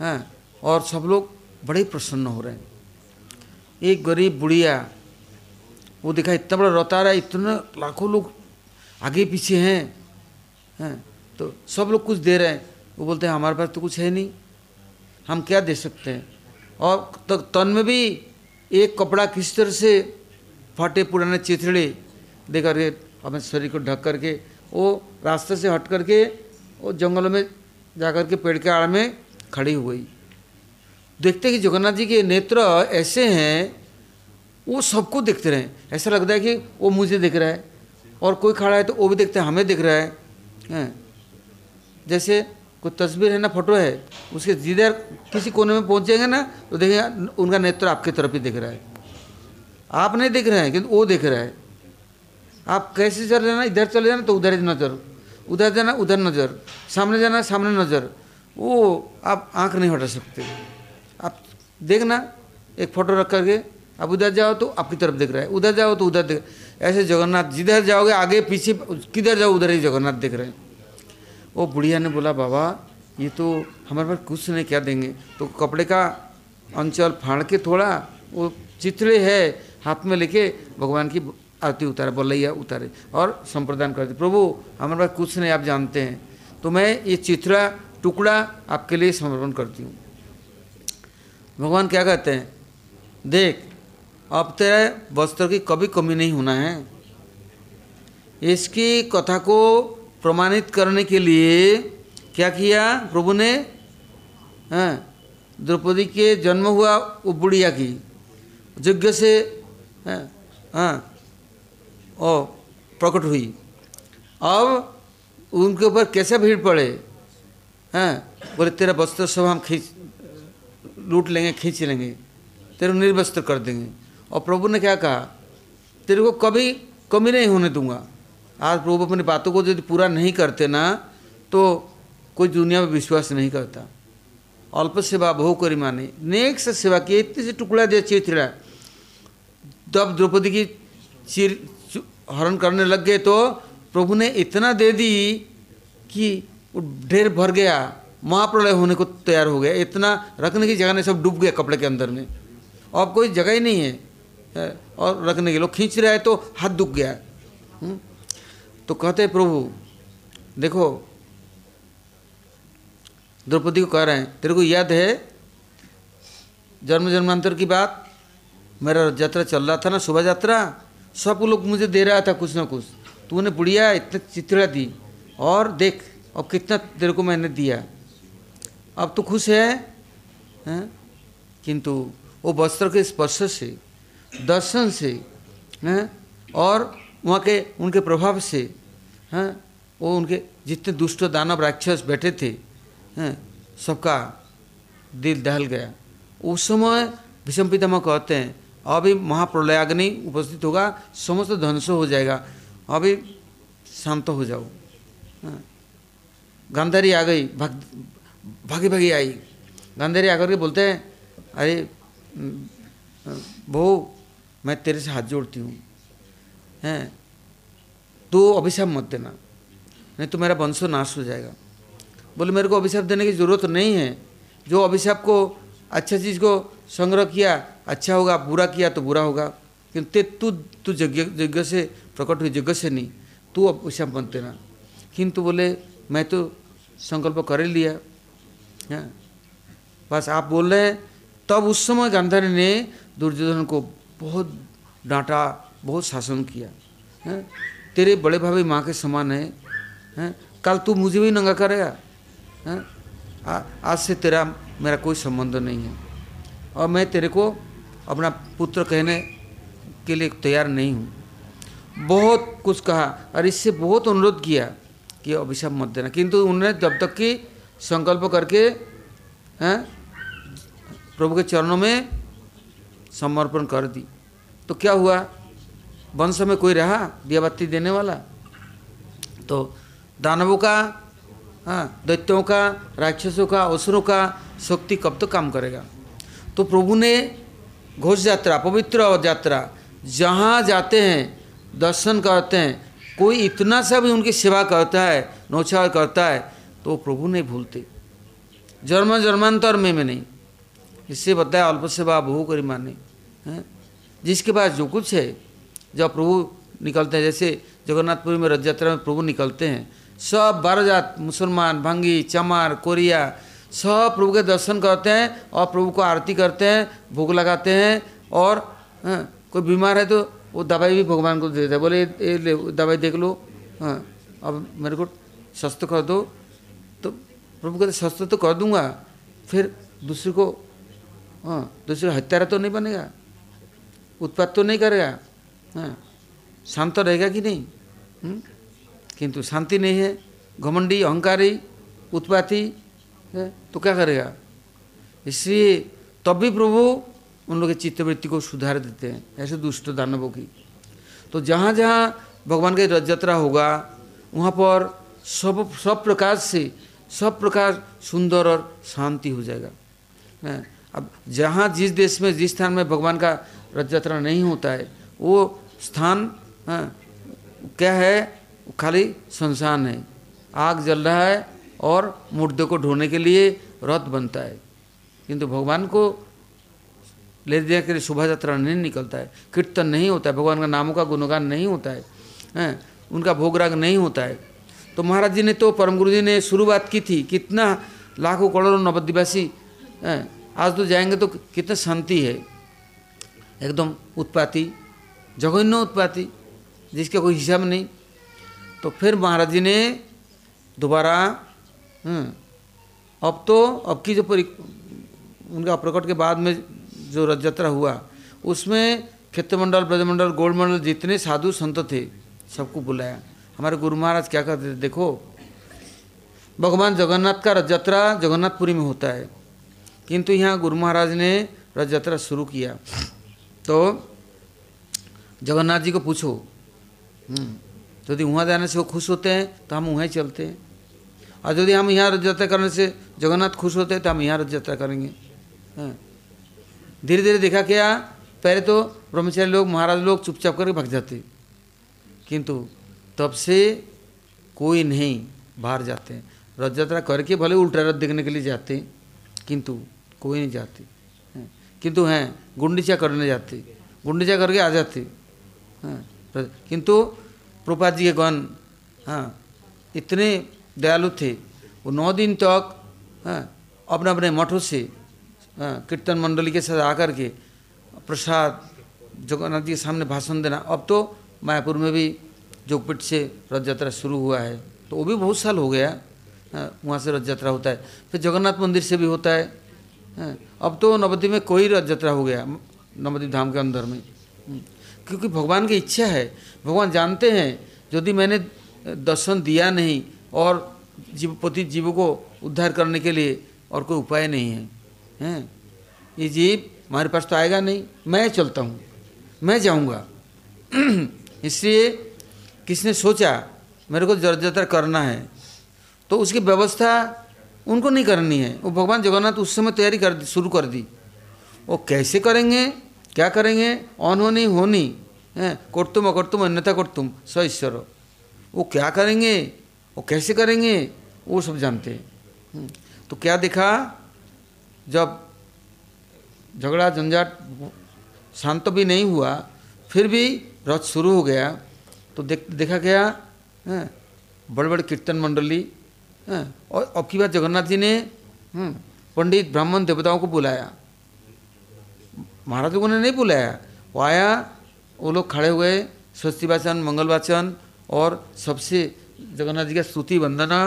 Speaker 1: हैं, और सब लोग बड़े प्रसन्न हो रहे हैं। एक गरीब बुढ़िया, वो देखा इतना बड़ा रथ आ रहा है, इतना लाखों लोग आगे पीछे हैं हैं तो सब लोग कुछ दे रहे हैं। वो बोलते हैं, हमारे पास तो कुछ है नहीं। हम क्या दे सकते हैं? और तो तन में भी एक कपड़ा किस तरह से फटे पुराने चिथड़े दे करके अपने शरीर को ढक करके, वो रास्ते से हट करके, वो जंगलों में जा कर के पेड़ के आड़ में खड़ी हो गई। देखते कि जगन्नाथ जी के नेत्र ऐसे हैं, वो सबको देखते रहे। ऐसा लगता है कि वो मुझे देख रहा है। और कोई खड़ा है तो वो भी देखते हैं, हमें दिख रहा है। जैसे कोई तस्वीर है ना, फ़ोटो है, उसके जिधर किसी कोने में पहुँच जाएँगे ना तो देखेंगे उनका नेत्र आपकी तरफ़ ही दिख रहा है। आप नहीं दिख रहे हैं, किंतु वो दिख रहा है। आप कैसे चल जाना इधर चले जाना तो उधर नज़र, उधर जाना, उधर नज़र, सामने जाना, सामने नज़र, वो आप आँख नहीं हटा सकते। आप देखना, एक फ़ोटो रख करके, आप उधर जाओ तो आपकी तरफ़ देख रहा है, उधर जाओ तो उधर देख ऐसे जगन्नाथ, जिधर जाओगे आगे पीछे, किधर जाओ, उधर ही जगन्नाथ देख रहे हैं। वो बुढ़िया ने बोला, बाबा, ये तो हमारे पास कुछ नहीं, क्या देंगे? तो कपड़े का अंचल फाड़ के थोड़ा, वो चित्रे है, हाथ में लेके भगवान की आरती उतारे, बोलैया उतारे और संप्रदान करते प्रभु, हमारे पास कुछ नहीं, आप जानते हैं। तो मैं ये चित्रा टुकड़ा आपके लिए समर्पण करती हूँ। भगवान क्या कहते हैं? देख अब तेरे वस्त्र की कभी कमी नहीं होना है। इसकी कथा को प्रमाणित करने के लिए क्या किया प्रभु ने? हाँ द्रौपदी के जन्म हुआ वो बुढ़िया की। यज्ञ से हाँ हाँ ओ प्रकट हुई। अब उनके ऊपर कैसे भीड़ पड़े? हैं, बोले, तेरा वस्त्र सब हम खींच, लूट लेंगे, खींच लेंगे। तेरे निर्वस्त्र कर देंगे। और प्रभु ने क्या कहा? तेरे को कभी कमी नहीं होने दूँगा। आज प्रभु अपनी बातों को यदि पूरा नहीं करते ना तो कोई दुनिया में विश्वास नहीं करता। अल्प सेवा, बहु करी माने नेक से सेवा की इतनी से टुकड़ा दिया चिरचिड़ा तब द्रौपदी की चिर हरण करने लग गए तो प्रभु ने इतना दे दी कि ढेर भर गया। महाप्रलय होने को तैयार हो गया। इतना रखने की जगह नहीं, सब डूब गया कपड़े के अंदर में। अब कोई जगह ही नहीं है। और रखने के लोग खींच रहा है तो हाथ दुख गया। हुँ? तो कहते प्रभु देखो द्रौपदी को कह रहे हैं तेरे को याद है जन्म जन्मांतर की बात? मेरा यात्रा चल रहा था ना शोभा यात्रा। सब लोग मुझे दे रहा था कुछ ना कुछ। तूने बुढ़िया इतना चित्रा दी और देख अब कितना तेरे को मैंने दिया। अब तो खुश है, है? किंतु वो वस्त्र के स्पर्श से दर्शन से, हैं, और वहाँ के, उनके प्रभाव से, हैं, वो उनके जितने दुष्ट दानव राक्षस बैठे थे, हैं, सबका दिल दहल गया। उस समय भीषम पितामह कहते हैं, अभी महाप्रलयाग्नि उपस्थित होगा, समस्त ध्वंस हो जाएगा, अभी शांत हो जाओ। गांधारी आ गई, भाग, भागी भागी आई। गांधारी आकर के बोलते हैं, अरे बहू मैं तेरे से हाथ जोड़ती हूँ। हैं? तो अभिशाप मत देना। नहीं तो मेरा वंशो नाश हो जाएगा। बोले, मेरे को अभिशाप देने की ज़रूरत नहीं है। जो अभिशाप को अच्छा चीज़ को संग्रह किया अच्छा होगा, बुरा किया तो बुरा होगा। किंतु तू तू यज्ञ यज्ञ से प्रकट हुई, यज्ञ से नहीं। तू अभिशाप मत देना। किंतु बोले, मैं तो संकल्प कर लिया। है? बस आप बोल रहे हैं। तब उस समय गांधारी ने दुर्योधन को बहुत डांटा, बहुत शासन किया, है? तेरे बड़े भाभी माँ के समान है, हैं? कल तू मुझे भी नंगा करेगा, हैं? आज से तेरा मेरा कोई संबंध नहीं है। और मैं तेरे को अपना पुत्र कहने के लिए तैयार नहीं हूँ। बहुत कुछ कहा, और इससे बहुत अनुरोध किया कि अभिशाप मत देना। किंतु उन्होंने जब तक कि संकल्प करके, हैं? प्रभु के चरणों में समर्पण कर दी। तो क्या हुआ? वंश में कोई रहा? दिया बत्ती देने वाला? तो दानवों का हाँ दैत्यों का, राक्षसों का, असुरों का शक्ति कब तक तो काम करेगा? तो प्रभु ने घोष यात्रा, पवित्र यात्रा, जहाँ जाते हैं, दर्शन करते हैं, कोई इतना सा भी उनकी सेवा करता है नौछार करता है तो प्रभु नहीं भूलते। जन्म जन्मांतर में में नहीं। इससे बताया अल्प सेवा बहु करी माने जिसके पास जो कुछ है जब प्रभु निकलते हैं जैसे जगन्नाथपुरी में रथ यात्रा में प्रभु निकलते हैं सब बारह जात मुसलमान भंगी चमार कोरिया सब प्रभु के दर्शन करते हैं और प्रभु को आरती करते हैं भोग लगाते हैं और हाँ, कोई बीमार है तो वो दवाई भी भगवान को देते हैं। बोले ये ले दवाई देख लो। हाँ अब मेरे को स्वस्थ कर दो। तो प्रभु कहते स्वस्थ तो कर दूँगा फिर दूसरे को हाँ दूसरे हत्यारा तो नहीं बनेगा? उत्पाद तो नहीं करेगा। हाँ। शांत रहेगा कि नहीं? हुँ? हम्म? किंतु शांति नहीं है, घमंडी, अहंकारी, उत्पाती, है तो क्या करेगा? इसलिए तब भी प्रभु उन लोग के चित्तवृत्ति को सुधार देते हैं, ऐसे दुष्ट दानवों की। तो जहाँ जहाँ भगवान का रथ यात्रा होगा, वहाँ पर सब सब प्रकार से, सब प्रकार सुंदर और शांति हो जाएगा। अब जहाँ जिस देश में, जिस स्थान में भगवान का रथ यात्रा नहीं होता है। वो स्थान हाँ, क्या है? खाली शमशान है। आग जल रहा है और मुर्दे को ढोने के लिए रथ बनता है। किंतु भगवान को ले देने के लिए शोभा यात्रा नहीं निकलता है। कीर्तन नहीं होता है। भगवान का नामों का गुणगान नहीं होता है। हैं उनका भोगराग नहीं होता है। तो महाराज जी ने तो परम गुरु जी ने शुरुआत की थी। कितना लाखों करोड़ों नवदिवासी आज तो जाएँगे तो कितना शांति है। एकदम उत्पाती जघन्य उत्पाती जिसका कोई हिसाब नहीं। तो फिर महाराज जी ने दोबारा हम्म, अब तो अब की जो परि उनका प्रकट के बाद में जो रथ यात्रा हुआ उसमें क्षेत्रमंडल ब्रजमंडल गोलमंडल जितने साधु संत थे सबको बुलाया। हमारे गुरु महाराज क्या कहते थे देखो भगवान जगन्नाथ का रथ यात्रा जगन्नाथपुरी में होता है किंतु यहाँ गुरु महाराज ने रथ यात्रा शुरू किया। तो जगन्नाथ जी को पूछो हम्म, यदि वहाँ जाने से वो खुश होते हैं तो हम वहीं चलते हैं। और यदि हम यहाँ रथ यात्रा करने से जगन्नाथ खुश होते हैं तो हम यहाँ रथ यात्रा करेंगे। हाँ। धीरे धीरे देखा क्या पहले तो ब्रह्मचारी लोग महाराज लोग चुपचाप करके भाग जाते। किंतु तब से कोई नहीं बाहर जाते। हैं रथ यात्रा करके भले उल्टा रथ देखने के लिए जाते किंतु कोई नहीं जाते। किंतु हैं गुंडीचा करने जाती गुंडीचा करके आ जाती हैं किंतु प्रपात जी के गण हाँ इतने दयालु थे. वो नौ दिन तक हाँ अपने अपने मठों से हाँ कीर्तन मंडली के साथ आकर के प्रसाद जगन्नाथ जी के सामने भाषण देना। अब तो मायापुर में भी जोगपीठ से रथ यात्रा शुरू हुआ है। तो वो भी बहुत साल हो गया वहाँ से रथ यात्रा होता है। फिर जगन्नाथ मंदिर से भी होता हाँ, अब तो नवद्वीप में कोई रथ यात्रा हो गया नवद्वीप धाम के अंदर में। क्योंकि भगवान की इच्छा है, भगवान जानते हैं, यदि मैंने दर्शन दिया नहीं और जीव, पति जीवों को उद्धार करने के लिए और कोई उपाय नहीं है, हैं? ये जीव हमारे पास तो आएगा नहीं, मैं चलता हूँ, मैं जाऊँगा। (clears throat) इसलिए किसने सोचा, मेरे को जर करना है तो उसकी व्यवस्था उनको नहीं करनी है। वो भगवान जगन्नाथ उस समय तैयारी कर दी शुरू कर दी। वो कैसे करेंगे? क्या करेंगे? अनहोनी होनी है? कर्तुम अकर्तुम अन्यथा कर्तुम स ईश्वर। वो क्या करेंगे? वो कैसे करेंगे? वो सब जानते हैं। हम्म, तो क्या देखा? जब झगड़ा झंझाट शांत भी नहीं हुआ फिर भी रथ शुरू हो गया। तो देख देखा गया बड़े बड़े कीर्तन मंडली और अब की बात जगन्नाथ जी ने हम्म, पंडित ब्राह्मण देवताओं को बुलाया। महाराज लोगों ने नहीं बुलाया। वो आया वो लोग खड़े हुए स्वस्ति वाचन मंगल वाचन और सबसे जगन्नाथ जी का स्तुति वंदना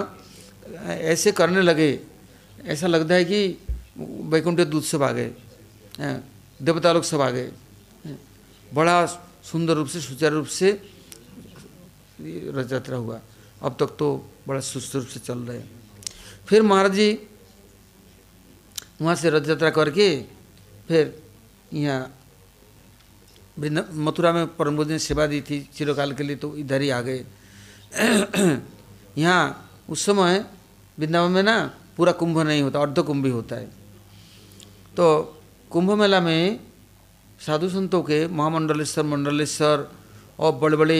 Speaker 1: ऐसे करने लगे। ऐसा लगता है कि वैकुंठ दूध सब आ गए। देवता लोग सब आ गए। बड़ा सुंदर रूप से सुचारू रूप से रथ यात्रा हुआ। अब तक तो बड़ा सुस्त रूप से चल रहे फिर महाराज जी वहाँ से रथ यात्रा करके फिर यहाँ मथुरा में परम ने सेवा दी थी चिरकाल के लिए तो इधर ही आ गए। यहाँ उस समय वृंदावन में ना पूरा कुंभ नहीं होता, अर्ध कुंभ ही होता है। तो कुंभ मेला में साधु संतों के महामंडलेश्वर, मंडलेश्वर और बड़े बड़े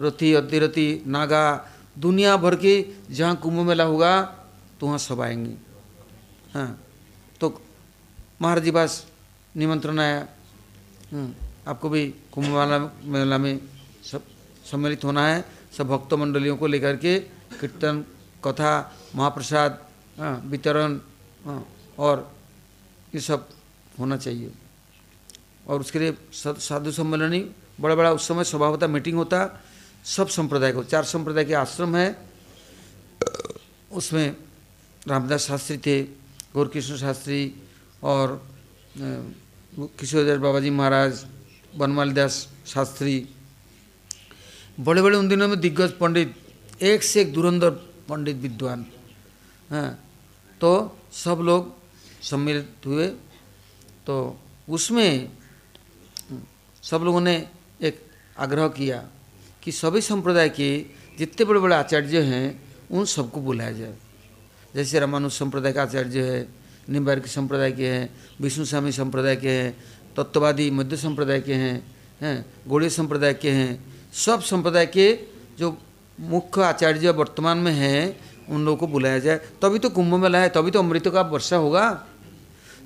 Speaker 1: रथी, अतिरथी, नागा दुनिया भर के जहाँ कुंभ मेला होगा तो वहाँ सब आएँगे। हाँ तो महाराज जी पास निमंत्रण आया। हम्म, आपको भी कुंभ मेला मेला में सब सम्मिलित होना है। सब भक्त मंडलियों को लेकर के कीर्तन कथा महाप्रसाद हाँ, वितरण हाँ, और ये सब होना चाहिए। और उसके लिए साधु सम्मेलन ही बड़ा बड़ा उस समय स्वभावता मीटिंग होता। सब संप्रदाय को, चार संप्रदाय के आश्रम है। उसमें रामदास शास्त्री थे गौरकृष्ण शास्त्री और किशोरदास बाबा जी महाराज बनमाली दास शास्त्री। बड़े बड़े उन दिनों में दिग्गज पंडित, एक से एक धुरंधर पंडित विद्वान। हैं तो सब लोग सम्मिलित हुए। तो उसमें सब लोगों ने एक आग्रह किया। कि सभी संप्रदाय के जितने बड़े बड़े आचार्य हैं, उन सबको बुलाया जाए। जैसे रामानुज संप्रदाय का आचार्य है, निम्बार्क संप्रदाय के हैं विष्णु स्वामी संप्रदाय के हैं, तत्ववादी मध्य संप्रदाय के हैं हैं, गौड़ीय संप्रदाय के हैं, सब संप्रदाय के जो मुख्य आचार्य वर्तमान में हैं, उन लोगों को बुलाया जाए। तभी तो कुंभ मेला है, तभी तो अमृत का वर्षा होगा।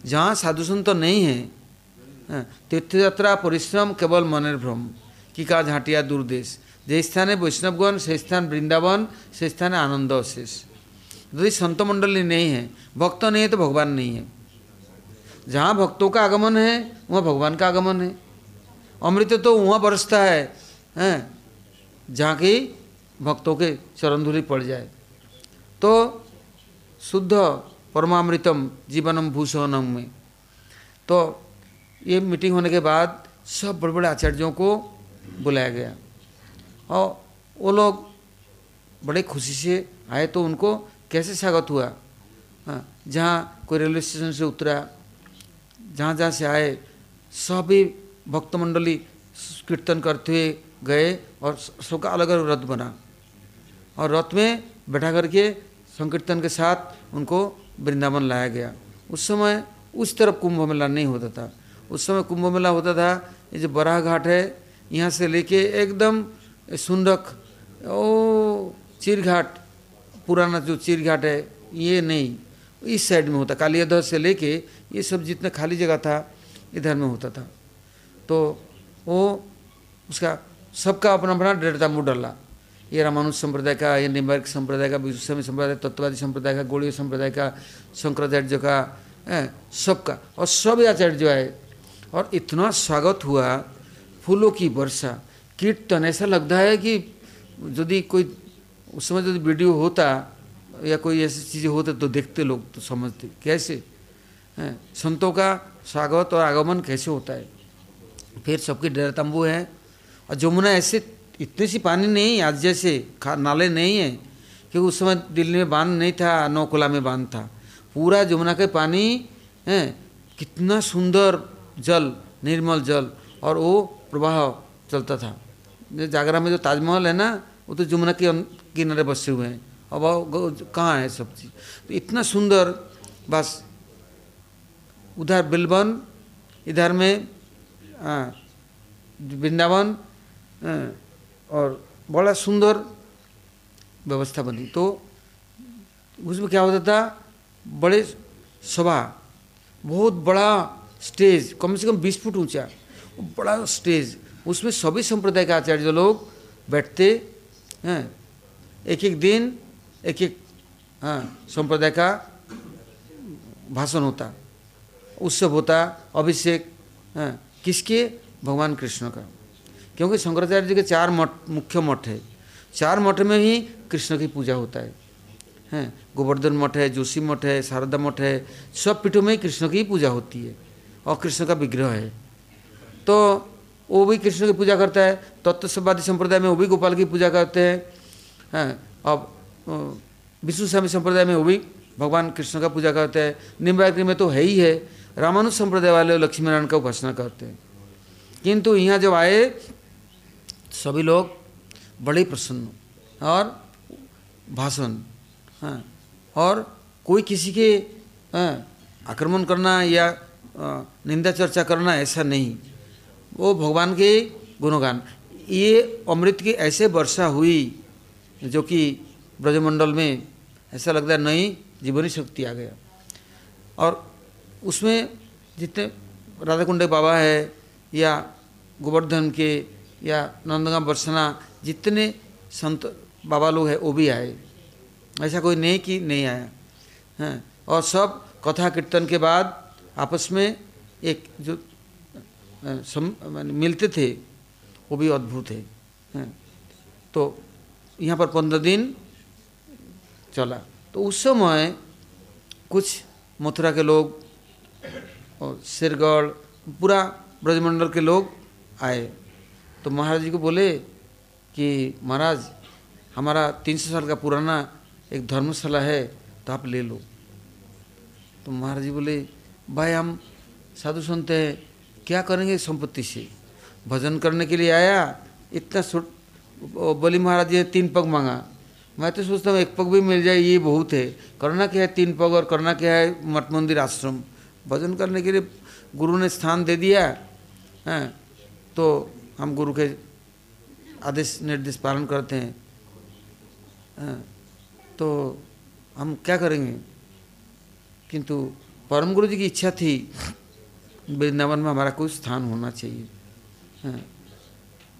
Speaker 1: जहाँ साधु संत तो नहीं है तीर्थ यात्रा परिश्रम केवल मनेर भ्रम की का झाटिया दूरदेश যে স্থানে বৈষ্ণবগণ সেই স্থান বৃন্দাবন সেই স্থানে आनंद अशेष यदि संत मंडली नहीं है भक्त नहीं है तो भगवान नहीं है जहाँ भक्तों का आगमन है वहाँ भगवान का आगमन है अमृत तो वहाँ बरसता है हैं जहाँ की भक्तों के चरण धूलि पड़ जाए तो शुद्ध परमामृतम जीवनम भूषणम में तो ये मीटिंग होने के बाद सब बड़े बड़े आचार्यों को बुलाया गया और वो लोग बड़े खुशी से आए तो उनको कैसे स्वागत हुआ? हाँ जहाँ कोई रेलवे स्टेशन से उतरा, जहाँ जहाँ से आए, सभी भक्त मंडली कीर्तन करते हुए गए और सबका अलग अलग रथ बना। और रथ में बैठा करके संकीर्तन के साथ उनको वृंदावन लाया गया। उस समय उस तरफ़ कुंभ मेला नहीं होता था। उस समय कुंभ मेला होता था, ये जो बराह घाट है, यहाँ से लेके एकदम सुंदक ओ चीर घाट पुराना जो चीर घाट है, ये नहीं। इस साइड में होता, कालियादह से लेके ये सब जितना खाली जगह था, इधर में होता था। तो वो उसका सबका अपना अपना डेढ़ तांबू डाला ये रामानुज संप्रदाय का, ये निम्बार्क संप्रदाय का विश्वमी संप्रदाय तत्ववादी संप्रदाय का, गोड़ीय संप्रदाय का, शंकराचार्य का सबका। और सब आचार्य जो है और इतना स्वागत हुआ फूलों की वर्षा। कीर्तन ऐसा लगता है कि यदि कोई उस समय यदि वीडियो होता या कोई ऐसी चीज़ें होते तो देखते लोग तो समझते। कैसे? हैं? संतों का स्वागत और आगमन कैसे होता है? फिर सबके डेरा तंबू है। और जमुना ऐसे इतने सी पानी नहीं, आज जैसे नाले नहीं है क्योंकि उस समय दिल्ली में बाँध नहीं था, नौकुला में बाँध था। पूरा जमुना के पानी, है? कितना सुंदर जल, निर्मल जल और वो प्रवाह चलता था। जागरा में जो ताजमहल है ना, वो तो जमुना के किनारे बसे हुए हैं। अब कहाँ है सब चीज़? तो इतना सुंदर, बस, उधर बिलबन, इधर में वृंदावन और बड़ा सुंदर व्यवस्था बनी। तो उसमें क्या होता था, बड़े सभा, बहुत बड़ा स्टेज, कम से कम बीस फुट ऊँचा, बड़ा स्टेज। उसमें सभी संप्रदाय के आचार्य लोग बैठते, हैं एक एक दिन एक एक हाँ संप्रदाय का भाषण होता, उत्सव होता, अभिषेक हाँ किसके? भगवान कृष्ण का। क्योंकि शंकराचार्य जी के चार मठ, मुख्य मठ है। चार मठ में ही कृष्ण की पूजा होता है। हैं, गोवर्धन मठ है, जोशी मठ है, शारदा मठ है, सब पीठों में कृष्ण की पूजा होती है और कृष्ण का विग्रह है। तो वो भी कृष्ण की पूजा करता है तत्ववादी संप्रदाय में वो भी गोपाल की पूजा करते हैं। हैं, अब विष्णु स्वामी संप्रदाय में वो भी भगवान कृष्ण का पूजा करते हैं। निम्बाग्नि में तो है ही है, रामानुज संप्रदाय वाले लक्ष्मी नारायण का उपासना करते हैं। किंतु यहाँ जब आए, सभी लोग बड़े प्रसन्न और भाषण हाँ और कोई किसी के आक्रमण करना या निंदा चर्चा करना ऐसा नहीं। वो भगवान के गुणगान। ये अमृत की ऐसे वर्षा हुई जो कि ब्रजमंडल में ऐसा लगता है नई जीवनी शक्ति आ गया। और उसमें जितने राधा कुंडे बाबा है या गोवर्धन के या नंदगांव बरसना जितने संत बाबा लोग हैं, वो भी आए। ऐसा कोई नहीं कि नहीं आया। हैं, और सब कथा कीर्तन के बाद आपस में एक जो सम, मिलते थे वो भी अद्भुत है। तो यहाँ पर पंद्रह दिन चला। तो उस समय कुछ मथुरा के लोग और सिरगढ़ पूरा ब्रजमंडल के लोग आए। तो महाराज जी को बोले कि महाराज हमारा तीन सौ साल का पुराना एक धर्मशाला है तो आप ले लो। तो महाराज जी बोले भाई हम साधु संत हैं क्या करेंगे संपत्ति से? भजन करने के लिए आया, इतना बलि महाराज जी ने तीन पग मांगा। मैं तो सोचता हूँ, एक पग भी मिल जाए, ये बहुत है। करना क्या है तीन पग और करना क्या है मठ मंदिर आश्रम? भजन करने के लिए गुरु ने स्थान दे दिया, है? तो हम गुरु के आदेश, निर्देश पालन करते हैं, है? तो हम क्या करेंगे? किंतु परम गुरु जी की इच्छा थी वृंदावन में हमारा कोई स्थान होना चाहिए। है?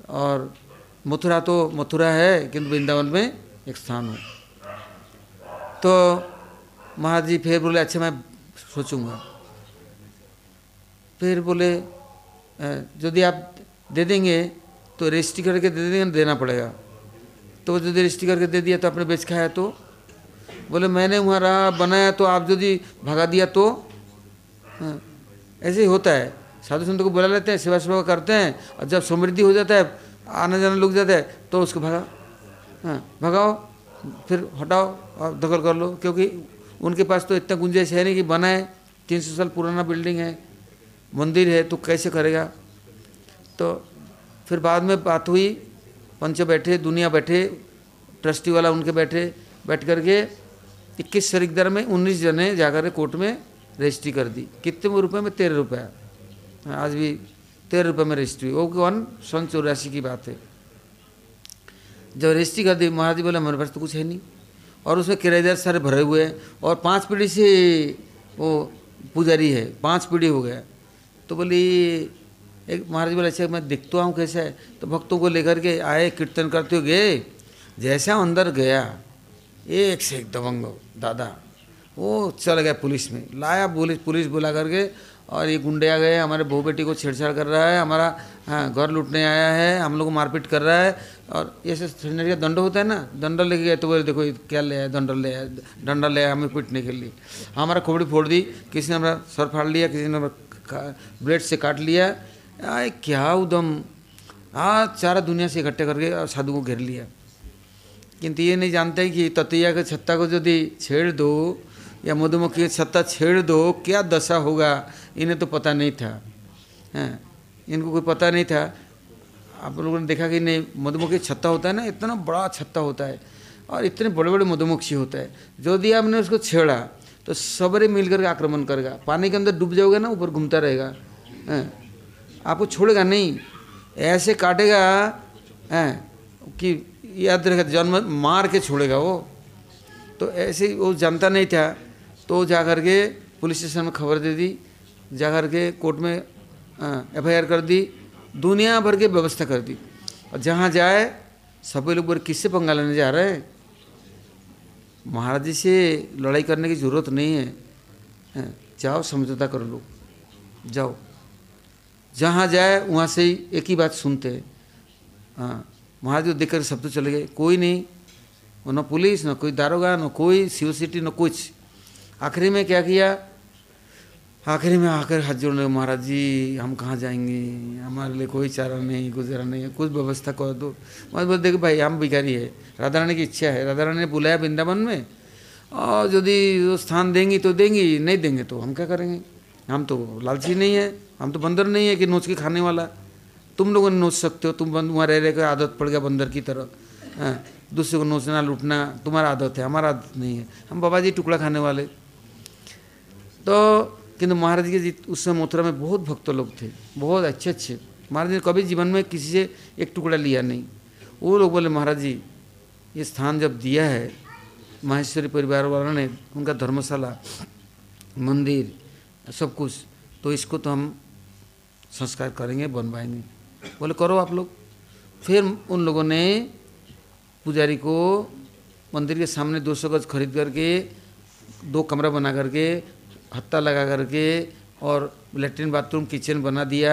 Speaker 1: और मथुरा तो मथुरा है, किंतु वृंदावन में एक स्थान हो। तो महाराज जी फिर बोले अच्छा मैं सोचूँगा। फिर बोले यदि आप दे देंगे तो रजिस्ट्री करके दे देंगे, देना पड़ेगा। तो यदि रजिस्ट्री करके दे दिया तो आपने बेच खाया तो? बोले, मैंने वहाँ रहा, बनाया तो आप यदि भगा दिया तो? ऐसे ही होता है। साधु संतों को बुला लेते हैं, सेवा सेवा करते हैं, और जब समृद्धि हो जाता है, आना जाना लुक जाता है तो उसको भगा हाँ भगाओ, फिर हटाओ और दखल कर लो, क्योंकि उनके पास तो इतना गुंजाइश है नहीं कि बना है, तीन सौ साल पुराना बिल्डिंग है, मंदिर है तो कैसे करेगा? तो फिर बाद में बात हुई, पंच बैठे, दुनिया बैठे, ट्रस्टी वाला उनके बैठे, बैठ करके इक्कीस शरीकदार में उन्नीस जने जाकर कोर्ट में रजिस्ट्री कर दी। कितने रुपए में? तेरह रुपया आज भी तेरह रुपये में रजिस्ट्री वो कौन सन चौरासी की बात है। जब रजिस्ट्री कर दी, महाराज बोला मेरे पास तो कुछ है नहीं। और उसमें किराएदार सारे भरे हुए हैं। और पाँच पीढ़ी से वो पुजारी है। पाँच पीढ़ी हो गया। तो बोली, एक महाराज बोले अच्छा मैं देखता हूँ कैसा है। तो भक्तों को लेकर के आए, कीर्तन करते हुए गए। जैसा अंदर गया, एक से एक दबंग दादा। वो चल गया पुलिस में। लाया पुलिस पुलिस बुला करके और ये गुंडे आ गए। हमारे बहू बेटी को छेड़छाड़ कर रहा है। हमारा हाँ घर लूटने आया है। हम लोग को मारपीट कर रहा है। और ये सब का दंड होता है ना? दंड लेके गए तो बोले, देखो क्या ले आया? दंड ले आया। डंडा ले आया हमें पीटने के लिए। हमारा खोपड़ी फोड़ दी। किसी ने हमारा सर फाड़ लिया, किसी ने ब्लेड से काट लिया। आए, क्या उदम। हाँ सारा दुनिया से इकट्ठे करके और साधु को घेर लिया। किंतु ये नहीं जानते कि ततिया के छत्ता को यदि छेड़ दो या मधुमक्खी छत्ता छेड़ दो, क्या दशा होगा? इन्हें तो पता नहीं था। हैं, इनको कोई पता नहीं था। आप लोगों ने देखा कि नहीं, मधुमक्खी छत्ता होता है ना, इतना बड़ा छत्ता होता है और इतने बड़े बड़े मधुमक्खी होता है। जो दिया आपने उसको छेड़ा तो सबरे मिल करके आक्रमण करेगा। पानी के अंदर डूब जाओगे ना, ऊपर घूमता रहेगा। हैं, आपको छोड़ेगा नहीं। ऐसे काटेगा, हैं, कि याद रखेगा जन्म मार के छोड़ेगा वो। तो ऐसे वो जानता नहीं था। तो जा कर के पुलिस स्टेशन में खबर दे दी जा कर के कोर्ट में एफ़ आई कर दी, दुनिया भर के व्यवस्था कर दी। और जहाँ जाए, सभी लोग बोले, किससे पंगा लेने जा रहे हैं? महाराज जी से लड़ाई करने की ज़रूरत नहीं है। जाओ, समझौता कर लो। जाओ। जहाँ जाए, वहाँ से ही एक ही बात सुनते हैं। हाँ महाराज देख कर सब तो चले गए। कोई नहीं न पुलिस, न कोई दारोगा, न कोई सिव सिटी, न कुछ। आखिरी में क्या किया? आखिरी में आकर हाथ जोड़ने महाराज जी, हम कहाँ जाएँगे? हमारे लिए कोई चारा नहीं, गुजरा नहीं है, कुछ व्यवस्था कर दो मैं बोल देखो भाई, हम भिखारी है। राधा रानी की इच्छा है। राधा रानी ने बुलाया वृंदावन में। और यदि स्थान देंगी तो देंगी, नहीं देंगे तो हम क्या करेंगे? हम तो लालची नहीं है, हम तो बंदर नहीं है कि नोच के खाने वाला। तुम लोगों ने नोच सकते हो, तुम वहाँ रह रहे आदत पड़ गया बंदर की तरह। हाँ दूसरे को नोचना, लूटना, तुम्हारा आदत है, हमारा आदत नहीं है। हम बाबा जी टुकड़ा खाने वाले। तो किंतु महाराज के उस समय मथुरा में बहुत भक्त लोग थे, बहुत अच्छे अच्छे महाराज ने कभी जीवन में किसी से एक टुकड़ा लिया नहीं। वो लोग बोले, महाराज जी, ये स्थान जब दिया है, माहेश्वरी परिवार वालों ने, उनका धर्मशाला, मंदिर, सब कुछ तो इसको तो हम संस्कार करेंगे, बनवाएँगे। बोले, करो आप लोग। फिर उन लोगों ने पुजारी को मंदिर के सामने दो सौ गज खरीद करके, दो कमरा बना करके हत्ता लगा करके और लेटरिन बाथरूम किचन बना दिया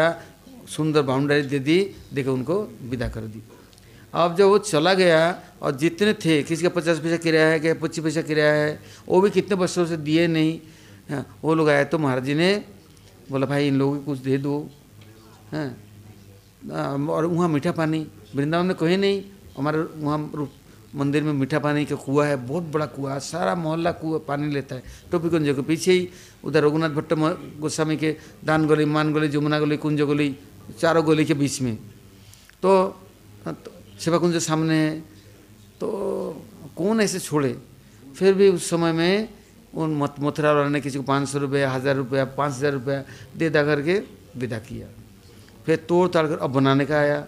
Speaker 1: सुंदर बाउंड्री दे दी देखे उनको विदा कर दी। अब जब वो चला गया और जितने थे किसी का पचास पैसा किराया है क्या पच्चीस पैसा किराया है वो भी कितने वर्षों से दिए नहीं हाँ, वो लोग आए तो महाराज जी ने बोला भाई इन लोगों को कुछ दे दो। हैं हाँ, और वहाँ मीठा पानी वृंदावन में कहीं नहीं हमारे वहाँ मंदिर में मीठा पानी का कुआ है बहुत बड़ा कुआ है सारा मोहल्ला कुआ पानी लेता है। टोपी कुंज के पीछे ही उधर रघुनाथ भट्ट गोस्वामी के दान गली मान गली जमुना गली कुंज गली चारों गली के बीच में। तो, तो सेवा कुंज सामने है तो कौन ऐसे छोड़े? फिर भी उस समय में उन मत मथुरा वाले ने किसी को पाँच सौ रुपया हज़ार रुपया पाँच हज़ार रुपया दे दा करके विदा किया। फिर तोड़ ताड़ कर अब बनाने का आया।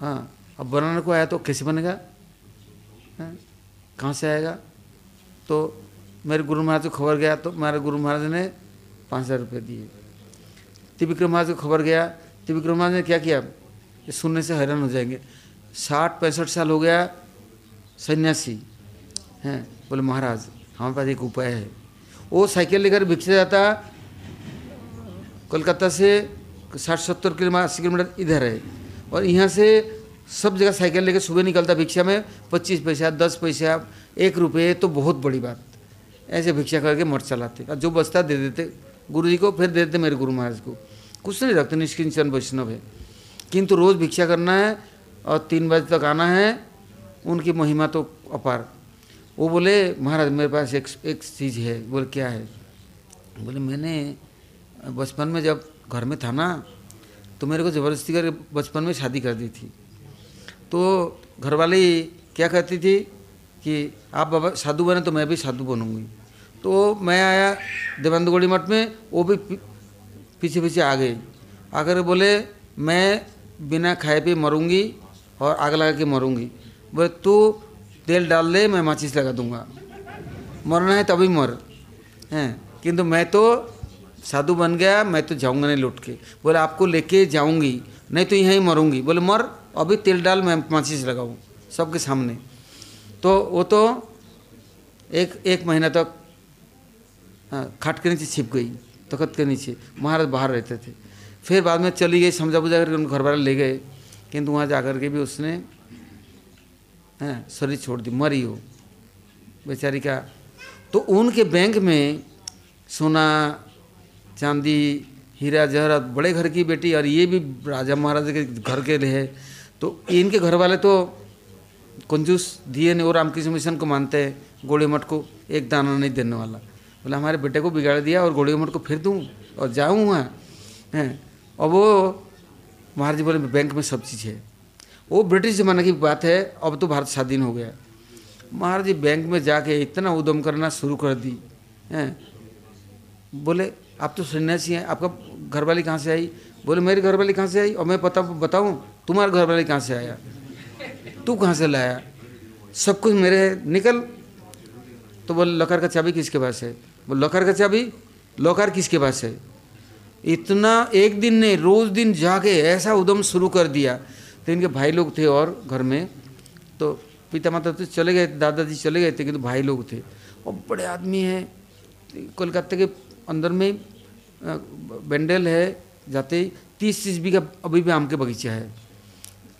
Speaker 1: हाँ अब बनाने को आया तो कैसे बनेगा? कहाँ से आएगा? तो मेरे गुरु महाराज को खबर गया तो मेरे गुरु महाराज ने पाँच हज़ार रुपये दिए। त्रिविक्रम महाराज को खबर गया, त्रिविक्रम महाराज ने क्या किया? ये सुनने से हैरान हो जाएँगे। साठ पैंसठ साल हो गया, सन्यासी, हैं? बोले, महाराज, हमारे पास एक उपाय है। वो साइकिल लेकर भिक्षा जाता, कोलकाता से साठ सत्तर किलोमीटर, अस्सी किलोमीटर इधर है। और यहाँ से सब जगह साइकिल लेकर सुबह निकलता भिक्षा में, पच्चीस पैसा, दस पैसा, एक रुपये तो बहुत बड़ी बात। ऐसे भिक्षा करके मठ चलाते। और जो बचता दे देते गुरु जी को, फिर दे देते मेरे गुरु महाराज को। कुछ नहीं रखते निष्किंचन वैष्णव है। किंतु रोज़ भिक्षा करना है, और तीन बजे तक आना है, उनकी महिमा तो अपार। वो बोले, महाराज, मेरे पास एक एक चीज़ है। बोले, क्या है? बोले, मैंने बचपन में जब घर में था ना तो मेरे को ज़बरदस्ती करके बचपन में शादी कर दी थी। तो घरवाली क्या कहती थी कि आप बाबा साधु बने तो मैं भी साधु बनूँगी। तो मैं आया देवानंदगढ़ी मठ में, वो भी पीछे पीछे आ गए। आकर बोले, मैं बिना खाए पे मरूँगी और आग लगा के मरूँगी। बोले, तू तेल डाल दे, मैं माचिस लगा दूँगा। मरना है तभी मर। हैं, किंतु मैं तो साधु बन गया, मैं तो जाऊँगा नहीं लौट के। बोले, आपको लेके जाऊँगी, नहीं तो यहीं मरूँगी। बोले, मर। अभी तेल डाल मैं माचिस लगाऊँ, सबके सामने। तो वो तो एक एक महीना तक तो खाट के नीचे छिप गई तखत के नीचे, महाराज बाहर रहते थे। फिर बाद में चली गई, समझा बुझा करके उनको घर वाले ले गए, किंतु वहाँ जा कर के भी उसने शरीर छोड़ दी, मरी हो बेचारी का। तो उनके बैंक में सोना, चांदी, हीरा जहरात बड़े घर की बेटी, और ये भी राजा महाराजा के घर के लिए तो इनके घर वाले तो कंजूस दिए नहीं और रामकृष्ण मिशन को मानते हैं गोड़ी मठ को एक दाना नहीं देने वाला। बोले, हमारे बेटे को बिगाड़ दिया और गोड़ी मठ को फिर दूँ और जाऊँ वहाँ? हैं। और वो महाराज बोले, बैंक में सब चीज़ है। वो ब्रिटिश ज़माने की बात है, अब तो भारत स्वाधीन हो गया। महाराज जी बैंक में जाके इतना उदम करना शुरू कर दी। हैं। बोले, आप तो सन्यासी हैं, आपका घरवाली कहाँ से आई? बोले, मेरी घरवाली कहाँ से आई? और मैं पता, बताऊँ तुम्हारा घरवाली कहाँ से आया? तू कहाँ से लाया? सब कुछ मेरे है, निकल। तो बोल, लकार का चाबी किसके पास है? बोल, लकार का चाबी? लकार किसके पास है? इतना एक दिन ने रोज दिन जाके ऐसा उदम शुरू कर दिया। तो इनके भाई लोग थे और घर में। तो पिता माता तो चले गए, दादाजी चले गए थे, किंतु तो भाई लोग थे। और बड़े आदमी हैं। कोलकाता के अंदर में बेंडल है, जाते तीस तीस बीघा अभी भी आम के बगीचा है।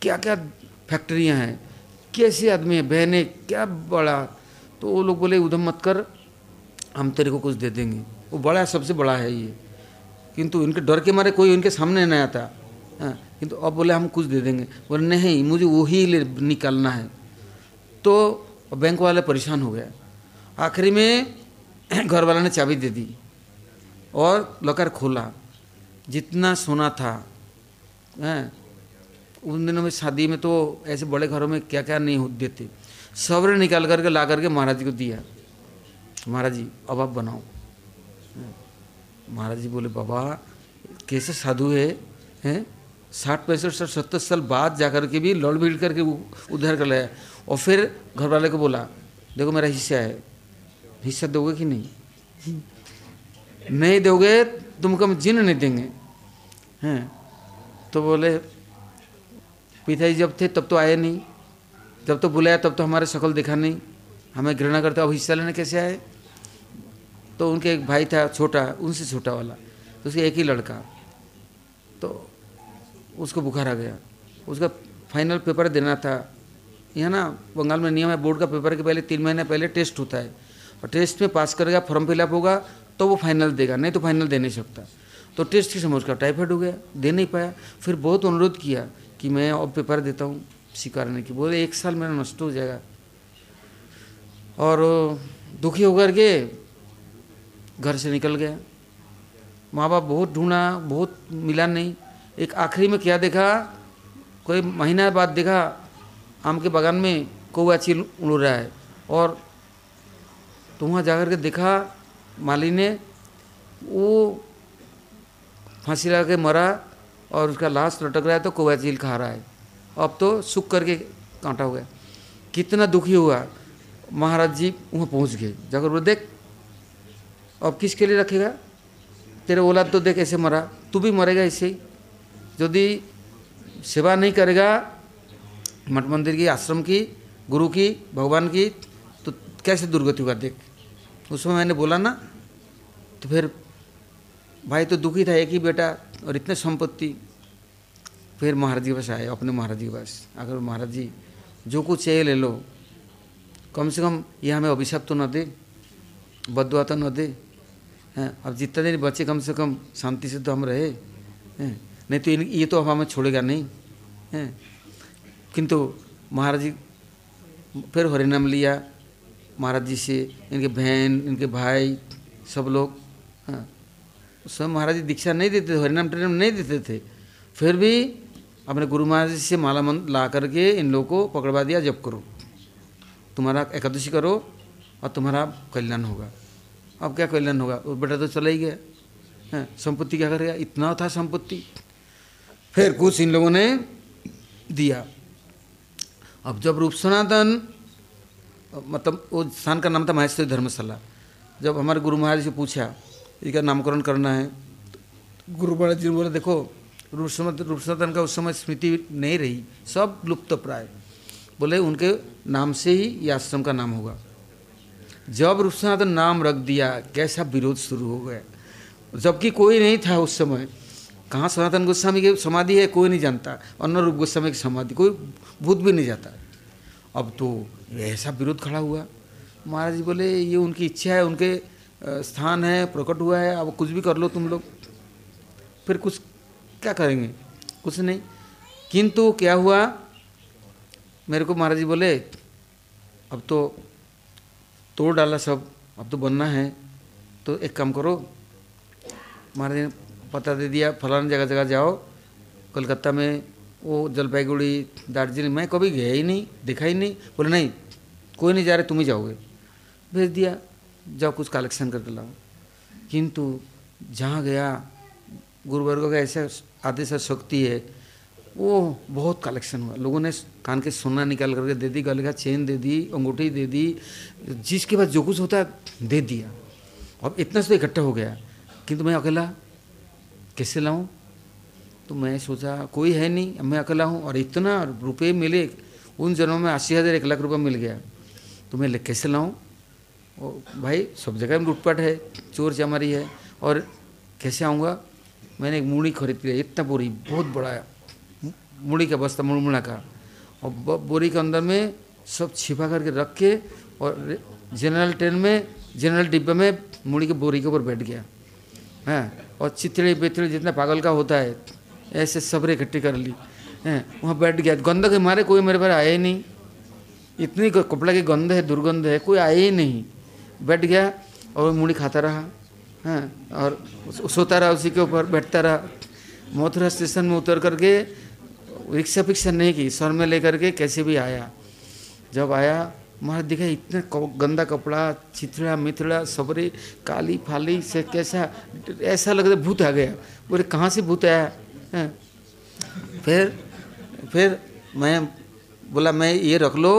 Speaker 1: क्या क्या फैक्ट्रियाँ हैं? कैसे आदमी हैं? बहनें क्या बड़ा? तो वो लोग बोले उधम मत कर हम तेरे को कुछ दे देंगे। वो बड़ा सबसे बड़ा है ये। किंतु इनके डर के मारे कोई उनके सामने नहीं आता। हाँ, किंतु अब बोले हम कुछ दे देंगे। बोले नहीं मुझे वही निकालना है। तो बैंक वाले परेशान हो गया। आखिरी में (clears throat) घर वाला ने चाबी दे दी और लकर खोला। जितना सोना था हैं उन दिनों में शादी में तो ऐसे बड़े घरों में क्या क्या नहीं देते। सवरे निकाल करके ला करके महाराज को दिया। महाराज जी, अब आप बनाओ। महाराज जी बोले, बाबा, कैसे साधु है, हैं? साठ पैंसठ साठ सत्तर साल बाद जा कर के भी लड़ भीड़ करके उधर कर लाया। और फिर घर वाले को बोला, देखो मेरा हिस्सा है। हिस्सा दोगे कि नहीं? नहीं दोगे, तुमको हम जिन नहीं देंगे। हैं? तो बोले पिताजी जब थे, तब तो आए नहीं। जब तो बुलाया, तब तो हमारे शकल देखा नहीं। हमें घृणा करते, अब हिस्सा लेने कैसे आए? तो उनके एक भाई था छोटा, उनसे छोटा वाला तो उसके एक ही लड़का। तो उसको बुखार आ गया। उसका फाइनल पेपर देना था। यहाँ ना, बंगाल में नियम है, बोर्ड का पेपर के पहले तीन महीने पहले टेस्ट होता है। और टेस्ट में पास करेगा, फॉर्म फिलअप होगा तो वो फाइनल देगा, नहीं तो फाइनल दे नहीं सकता। तो टेस्ट की समझ का, टाइफाइड हो गया, दे नहीं पाया। फिर बहुत अनुरोध किया कि मैं अब पेपर देता हूँ स्वीकारने की। बोले, एक साल मेरा नष्ट हो जाएगा। और दुखी होकर के घर से निकल गया। माँ बाप बहुत ढूंढा, बहुत मिला नहीं। एक आखिरी में क्या देखा? कोई महीना बाद देखा, आम के बागान में कौआ चील उड़ रहा है। और तो वहाँ जाकर के देखा, माली ने वो फांसी लगा के मरा। और उसका लाश लटक रहा है तो कौआ झील खा रहा है। अब तो सुख करके कांटा हो गया। कितना दुखी हुआ। महाराज जी वहाँ पहुँच गए। जाकर बोले, देख, अब किसके लिए रखेगा? तेरे औलाद तो देख ऐसे मरा। तू भी मरेगा ऐसे ही। यदि सेवा नहीं करेगा, मठ मंदिर की, आश्रम की, गुरु की, भगवान की तो कैसे दुर्गति होगा? देख। उसमें मैंने बोला ना तो फिर भाई तो दुखी था एक ही बेटा और इतने संपत्ति। फिर महाराज जी के पास आए, अपने महाराज जी के पास। अगर महाराज जी जो कुछ चाहिए ले लो। कम से कम ये हमें अभिशाप तो न दे बदुआ तो न दे। हैं, अब जितना दिन बचे कम से कम शांति से तो हम रहे। हैं, नहीं तो इन, ये तो अब हमें छोड़ेगा नहीं। हैं, किंतु महाराज जी, फिर हरिनाम लिया। महाराज जी से, इनके बहन, इनके भाई, सब लोग। हाँ सब महाराज जी दीक्षा नहीं देते थे, हरिनाम टरिनाम नहीं देते थे। फिर भी अपने गुरु महाराज जी से माला मंत्र ला करके इन लोगों को पकड़वा दिया, जब करो, तुम्हारा एकादशी करो और तुम्हारा कल्याण होगा। अब क्या कल्याण होगा? वो बेटा तो चला ही गया। है, संपत्ति क्या करेगा इतना था संपत्ति। फिर कुछ इन लोगों ने दिया। अब जब रूप सनातन मतलब वो स्थान का नाम था महेश्वरी धर्मशाला। जब हमारे गुरु महाराज से पूछा इसका नामकरण करना है। गुरु महाराज जी ने बोला, देखो रूप सनातन का उस समय स्मृति नहीं रही, सब लुप्त प्राय। बोले, उनके नाम से ही ये आश्रम का नाम होगा। जब रूप सनातन नाम रख दिया, कैसा विरोध शुरू हो गया। जबकि कोई नहीं था उस समय। कहाँ सनातन गोस्वामी की समाधि है, कोई नहीं जानता। अन्न रूप गोस्वामी की समाधि, कोई भूत भी नहीं जाता। अब तो ऐसा विरोध खड़ा हुआ। महाराज जी बोले, ये उनकी इच्छा है, उनके स्थान है, प्रकट हुआ है, अब कुछ भी कर लो तुम लोग। फिर कुछ क्या करेंगे? कुछ नहीं। किंतु क्या हुआ? मेरे को महाराज जी बोले, अब तो तोड़ डाला सब, अब तो बनना है। तो एक काम करो, महाराज ने पता दे दिया, फलाना जगह जगह जाओ। कलकत्ता में वो जलपाईगुड़ी, दार्जिलिंग, मैं कभी गया ही नहीं, देखा ही नहीं। बोले, नहीं, कोई नहीं जा रहे, तुम ही जाओगे। भेज दिया। जाओ कुछ कलेक्शन करके लाओ। किंतु जहाँ गया, गुरुवर्ग का ऐसा आदेश शक्ति है, वो बहुत कलेक्शन हुआ। लोगों ने कान के सोना निकाल करके दे दी, गले का चेन दे दी, अंगूठी दे दी, जिसके बाद जो कुछ होता है दे दिया। अब इतना से तो इकट्ठा हो गया। किंतु मैं अकेला, कैसे लाऊं? तो मैं सोचा, कोई है नहीं मैं अकेला हूँ और इतना रुपये मिले, उन जनों में अस्सी हज़ार, एक लाख रुपये मिल गया। तो मैं कैसे लाऊं? और भाई, सब जगह में लूटपाट है, चोर चमारी है, और कैसे आऊँगा? मैंने एक मूड़ी खरीद लिया इतना बोरी, बहुत बड़ा मूड़ी का बस्ता मुड़मुड़ा का। और बोरी के अंदर में सब छिपा करके रख के और जनरल ट्रेन में, जनरल डिब्बे में मूड़ी के बोरी के ऊपर बैठ गया। है, और चितड़े बेतड़े जितना पागल का होता है, ऐसे सबरे इकट्ठी कर ली। हैं, वहाँ बैठ गया। गंद के मारे, कोई मेरे पास आया ही नहीं। इतनी कपड़ा की गंध है, दुर्गंध है, कोई आया ही नहीं। बैठ गया और मूड़ी खाता रहा हाँ और सोता रहा उसी के ऊपर, बैठता रहा। मथुरा स्टेशन में उतर करके रिक्शा पिक्शा नहीं की, सर में लेकर के कैसे भी आया। जब आया, महाराज दिखा इतना गंदा कपड़ा, छिथड़ा, मिथड़ा, सबरे, काली फाली, से कैसा, ऐसा लग रहा भूत आ गया। बोले, कहाँ से भूत आया? है। फिर फिर मैं, बोला, मैं ये रख लो।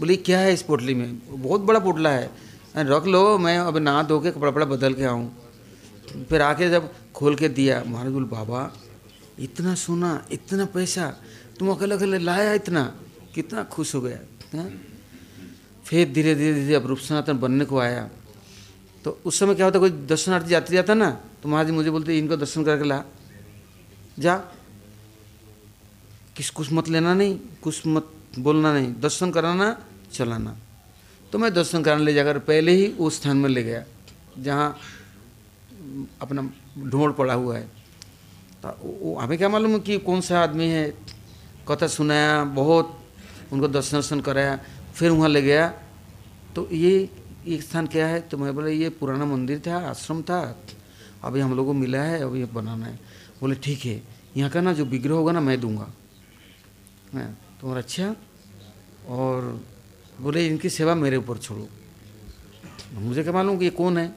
Speaker 1: बोली, क्या है इस पोटली में? बहुत बड़ा पोटला है। रख लो, मैं अब नहा धो के कपड़ा वपड़ा बदल के आऊँ। फिर आके जब खोल के दिया, महाराज बोल, बाबा, इतना सोना, इतना पैसा, तुम अकेले अकेले लाया इतना? कितना खुश हो गया? है? फिर धीरे धीरे धीरे अब रूप सनातन बनने को आया। तो उस समय क्या होता, कोई दर्शनार्थी जाते जाता ना तो महाराज मुझे बोलते, इनको दर्शन करके ला, जा। किस, कुछ मत लेना नहीं, कुछ मत बोलना नहीं, दर्शन कराना, चलाना। तो मैं दर्शन कराने ले जाकर पहले ही उस स्थान में ले गया, जहाँ अपना ढोड़ पड़ा हुआ है। तो हमें क्या मालूम कि कौन सा आदमी है? कथा सुनाया, बहुत उनको दर्शन दर्शन कराया, फिर वहाँ ले गया। तो ये एक स्थान क्या है? तो मैं बोला, ये पुराना मंदिर था, आश्रम था। अभी हम लोग को मिला है, अभी बनाना है। बोले, ठीक है, यहाँ का ना जो विग्रह होगा ना, मैं दूँगा। तो अच्छा। और बोले, इनकी सेवा मेरे ऊपर छोड़ो। मुझे क्या मालूम कि ये कौन है?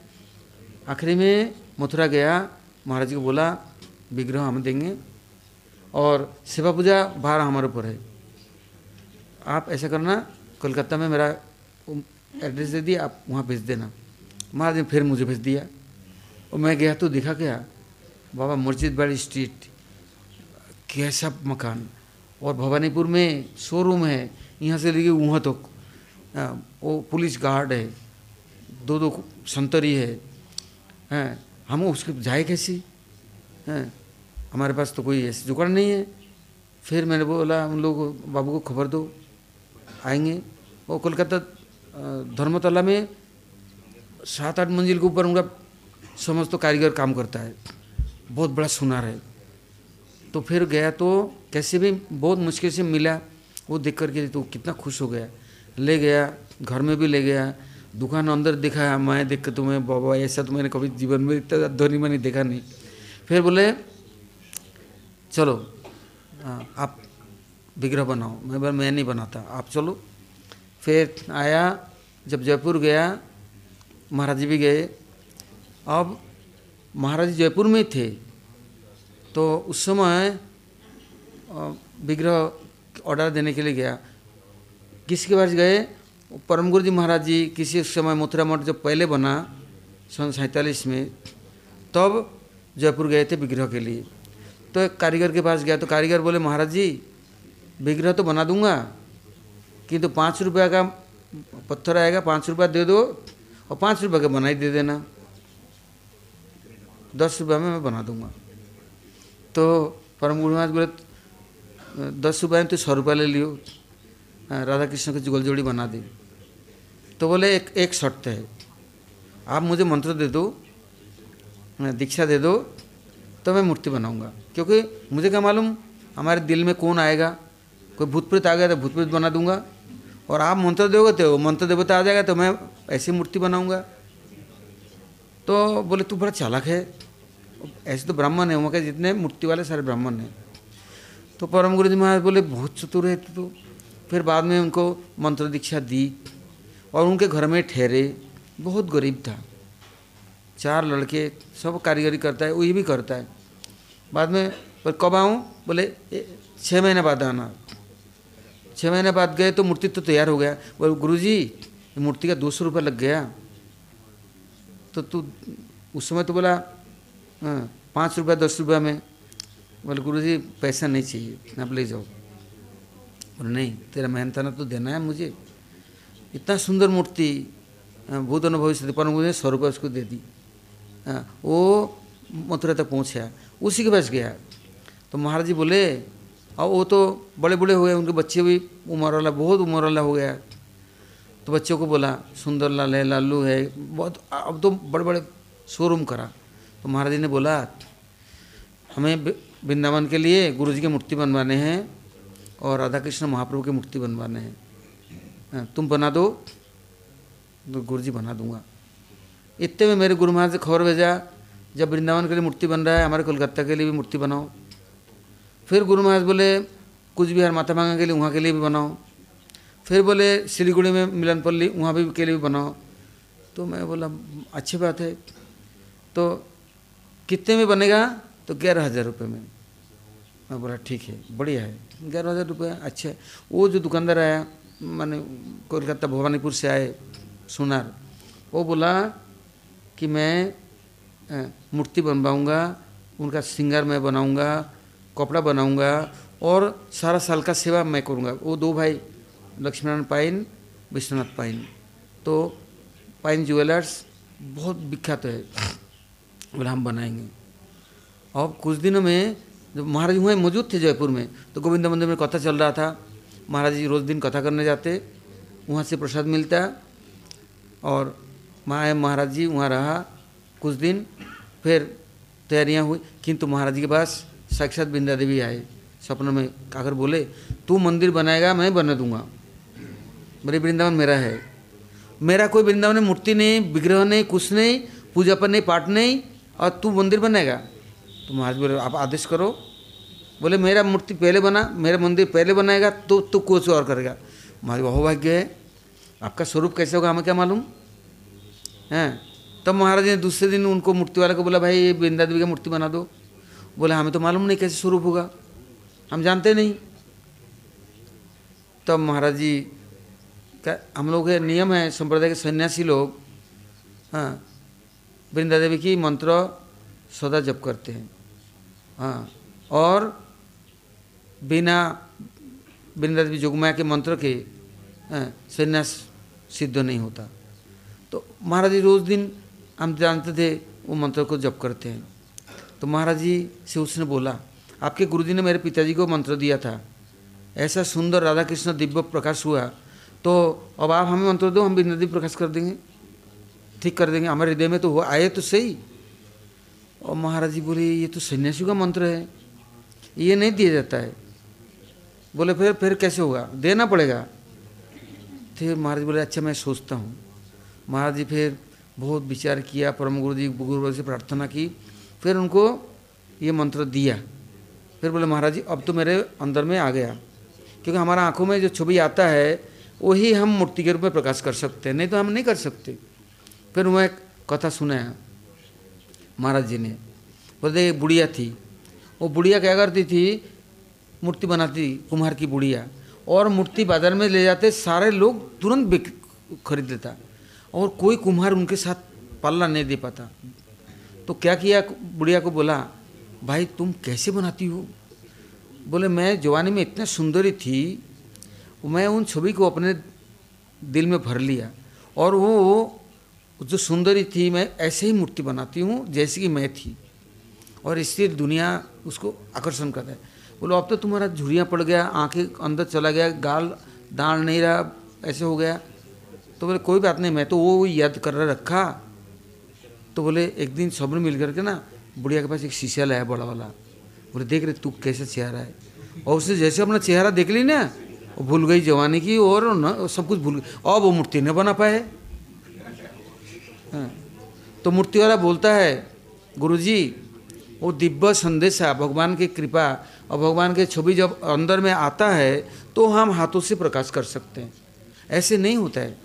Speaker 1: आखिरी में मथुरा गया, महाराज को बोला, विग्रह हम देंगे और सेवा पूजा बाहर हमारे ऊपर है। आप ऐसा करना कोलकाता में मेरा एड्रेस दे दिया, आप वहाँ भेज देना। महाराज ने फिर मुझे भेज दिया। और मैं गया तो दिखा क्या, बाबा मस्जिद बाड़ी स्ट्रीट, कैसा मकान। और भवानीपुर में शोरूम है, यहाँ से लेके वहाँ तक। तो वो पुलिस गार्ड है, दो दो संतरी है, हैं, हम उसके जाए कैसी? हैं, हमारे पास तो कोई ऐसी जुगाड़ नहीं है। फिर मैंने बोला, उन लोग, बाबू को खबर दो, आएँगे। वो कोलकाता धर्मतला में सात आठ मंजिल के ऊपर उनका समझ तो कारीगर काम करता है। बहुत बड़ा सुनार है। तो फिर गया तो कैसे भी, बहुत मुश्किल से मिला। वो देख करके तो कितना खुश हो गया। ले गया घर में भी ले गया। दुकान अंदर दिखाया मैं देख तुम्हें बाबा ऐसा तो मैंने कभी जीवन में इतना धनी मैंने देखा नहीं। फिर बोले चलो हाँ, आप विग्रह बनाओ। मैं बोला मैं नहीं बनाता आप चलो। फिर आया जब जयपुर गया महाराज जी भी गए। अब महाराज जी जयपुर में थे। तो उस समय विग्रह ऑर्डर देने के लिए गया। किसके पास गए? परम गुरु जी महाराज जी किसी समय मथुरा मठ जब पहले बना, सन सैंतालीस में, तब जयपुर गए थे विग्रह के लिए। तो एक कारीगर के पास गया तो कारीगर बोले, महाराज जी, विग्रह तो बना दूँगा, किंतु तो पाँच रुपया का पत्थर आएगा, पाँच रुपया दे दो और पाँच रुपये का बनाई दे देना। दस रुपये में मैं बना दूँगा। तो परम गुरु महाराज बोले, दस रुपये में तो सौ रुपया ले लियो। राधा कृष्ण की जुगल जोड़ी बना दी। तो बोले, एक एक शर्त है। आप मुझे मंत्र दे दो, दीक्षा दे दो तो मैं मूर्ति बनाऊँगा। क्योंकि मुझे क्या मालूम, हमारे दिल में कौन आएगा? कोई भूत प्रेत आ गया तो भूत प्रेत बना दूँगा। और आप मंत्र दोगे तो मंत्र देवता आ जाएगा तो मैं ऐसी मूर्ति बनाऊँगा। तो बोले, तू बड़ा चालाक है। ऐसे तो ब्राह्मण है वहाँ के जितने मूर्ति वाले सारे ब्राह्मण हैं। तो परम गुरु जी महाराज बोले, बहुत चतुर है तो। फिर बाद में उनको मंत्र दीक्षा दी और उनके घर में ठहरे। बहुत गरीब था। चार लड़के सब कारीगरी करता है वही भी करता है। बाद में पर कब आऊँ? बोले छः महीने बाद आना। छः महीने बाद गए तो मूर्ति तो तैयार हो गया। बोले गुरु जी मूर्ति का दो सौ रुपये लग गया। तो तू उस समय तो बोला हाँ, पाँच रुपया दस रुपया में। बोले गुरु जी पैसा नहीं चाहिए आप ले जाओ। बोले, नहीं, तेरा मेहनताना तो देना है मुझे। इतना सुंदर मूर्ति भूत अनुभवी से पर मुझे सौ रुपये उसको दे दी। वो मथुरा तक पहुँचा, उसी के पास गया। तो महाराज जी बोले और वो तो बड़े बड़े हो गए, उनके बच्चे भी उम्र वाला, बहुत उम्र वाला हो गया। तो बच्चों को बोला, सुंदर लाल है, लालू है, बहुत, अब तो बड़े बड़े शोरूम करा। तो महाराज जी ने बोला, हमें वृंदावन के लिए गुरु जी की मूर्ति बनवाने हैं और राधा कृष्ण महाप्रभु की मूर्ति बनवाने हैं। हाँ, तुम बना दो तो गुरु जी बना दूँगा। इतने में मेरे गुरु महाराज से खबर भेजा जब वृंदावन के लिए मूर्ति बन रहा है हमारे कोलकाता के लिए भी मूर्ति बनाओ। फिर गुरु महाराज बोले कुछ बिहार माता मांगा के लिए वहाँ के लिए भी बनाओ। फिर बोले सिलीगुड़ी में मिलनपल्ली वहाँ भी के लिए भी बनाओ। तो मैं बोला अच्छी बात है। तो कितने में बनेगा? तो ग्यारह हज़ार रुपये में। मैं बोला ठीक है बढ़िया है। ग्यारह हज़ार रुपये अच्छा। है वो जो दुकानदार आया, मैंने कोलकाता भवानीपुर से आए, सुनार, वो बोला कि मैं मूर्ति बनवाऊँगा, उनका सिंगार मैं बनाऊँगा, कपड़ा बनाऊँगा, और सारा साल का सेवा मैं करूँगा। वो दो भाई, लक्ष्मीनारायण पाइन, विश्वनाथ पाइन। तो पाइन ज्वेलर्स बहुत विख्यात है। बोला, हम बनाएँगे। और कुछ दिनों में जब महाराज वहाँ मौजूद थे जयपुर में तो गोविंद मंदिर में कथा चल रहा था। महाराज जी रोज़ दिन कथा करने जाते, वहाँ से प्रसाद मिलता और माँ महाराज जी वहाँ रहा कुछ दिन, फिर तैयारियाँ हुई, किंतु महाराज जी के पास साक्षात बिंदा देवी आए। सपनों में आकर बोले, तू मंदिर बनाएगा, मैं बना दूँगा। मेरे वृंदावन मेरा है। मेरा कोई वृंदावन मूर्ति नहीं, विग्रह नहीं, कुछ नहीं पूजा पर नहीं पाठ नहीं और तू मंदिर बनेगा तो महाराज बोले, आप आदेश करो। बोले, मेरा मूर्ति पहले बना, मेरा मंदिर पहले बनाएगा तो तू कुछ और करेगा। महाराज बहु भाग्य है। आपका स्वरूप कैसे होगा हमें क्या मालूम? हैं? तब महाराज ने दूसरे दिन उनको मूर्ति वाले को बोला, भाई, ये बिंदा देवी का मूर्ति बना दो। बोले, हमें तो मालूम नहीं कैसे स्वरूप होगा। हम जानते नहीं। तब महाराज जी का, हम लोग के नियम है, संप्रदाय के सन्यासी लोग। हाँ। वृंदा देवी की मंत्र सदा जप करते हैं। हाँ और बिना वृंदा देवी जोगमाया के मंत्र के हाँ, संन्यास सिद्ध नहीं होता। तो महाराज जी रोज़ दिन हम जानते थे वो मंत्र को जप करते हैं। तो महाराज जी से उसने बोला आपके गुरुजी ने मेरे पिताजी को मंत्र दिया था। ऐसा सुंदर राधा कृष्ण दिव्य प्रकाश हुआ तो अब आप हमें मंत्र दो हम नदी प्रकाश कर देंगे ठीक कर देंगे। हमारे हृदय में तो हुआ आए तो सही। और महाराज जी बोले, ये तो सन्यासी का मंत्र है। ये नहीं दिया जाता है। बोले, फिर फिर कैसे होगा? देना पड़ेगा। फिर महाराज बोले अच्छा मैं सोचता हूँ। महाराज जी फिर बहुत विचार किया, परम गुरु जी, गुरु से प्रार्थना की। फिर उनको ये मंत्र दिया। फिर बोले, महाराज जी, अब तो मेरे अंदर में आ गया। क्योंकि हमारा आँखों में जो छवि आता है, वही हम मूर्ति के रूप में प्रकाश कर सकते हैं। नहीं तो हम नहीं कर सकते। फिर एक कथा सुनाया। महाराज जी ने बोलते एक बुढ़िया थी। वो बुढ़िया क्या करती थी? मूर्ति बनाती, कुम्हार की बुढ़िया। और मूर्ति बाज़ार में ले जाते, सारे लोग तुरंत बिक, खरीद लेता। और कोई कुम्हार उनके साथ पल्ला नहीं दे पाता। तो क्या किया, बुढ़िया को बोला, भाई, तुम कैसे बनाती हो? बोले, मैं जवानी में इतना सुंदरी थी, मैं उन छवि को अपने दिल में भर लिया। और वो जो सुंदरी थी, मैं ऐसे ही मूर्ति बनाती हूँ जैसे कि मैं थी। और इससे दुनिया उसको आकर्षण करता है। बोलो, अब तो तुम्हारा झुरियाँ पड़ गया, आँखें अंदर चला गया, गाल दाल नहीं रहा, ऐसे हो गया। तो बोले, कोई बात नहीं, मैं तो वो याद कर रखा। तो बोले, एक दिन सबने मिल करके ना, बुढ़िया के पास एक शीशा लाया, बड़ा वाला। बोले, देख रहे तू कैसा चेहरा है। और उसने जैसे अपना चेहरा देख ली ना भूल गई जवानी की, और न, सब कुछ भूल गई। और वो मूर्ति नहीं बना पाए। तो मूर्ति वाला बोलता है, गुरुजी, वो दिव्य संदेश भगवान की कृपा और भगवान के छवि जब अंदर में आता है तो हम हाथों से प्रकाश कर सकते हैं। ऐसे नहीं होता है।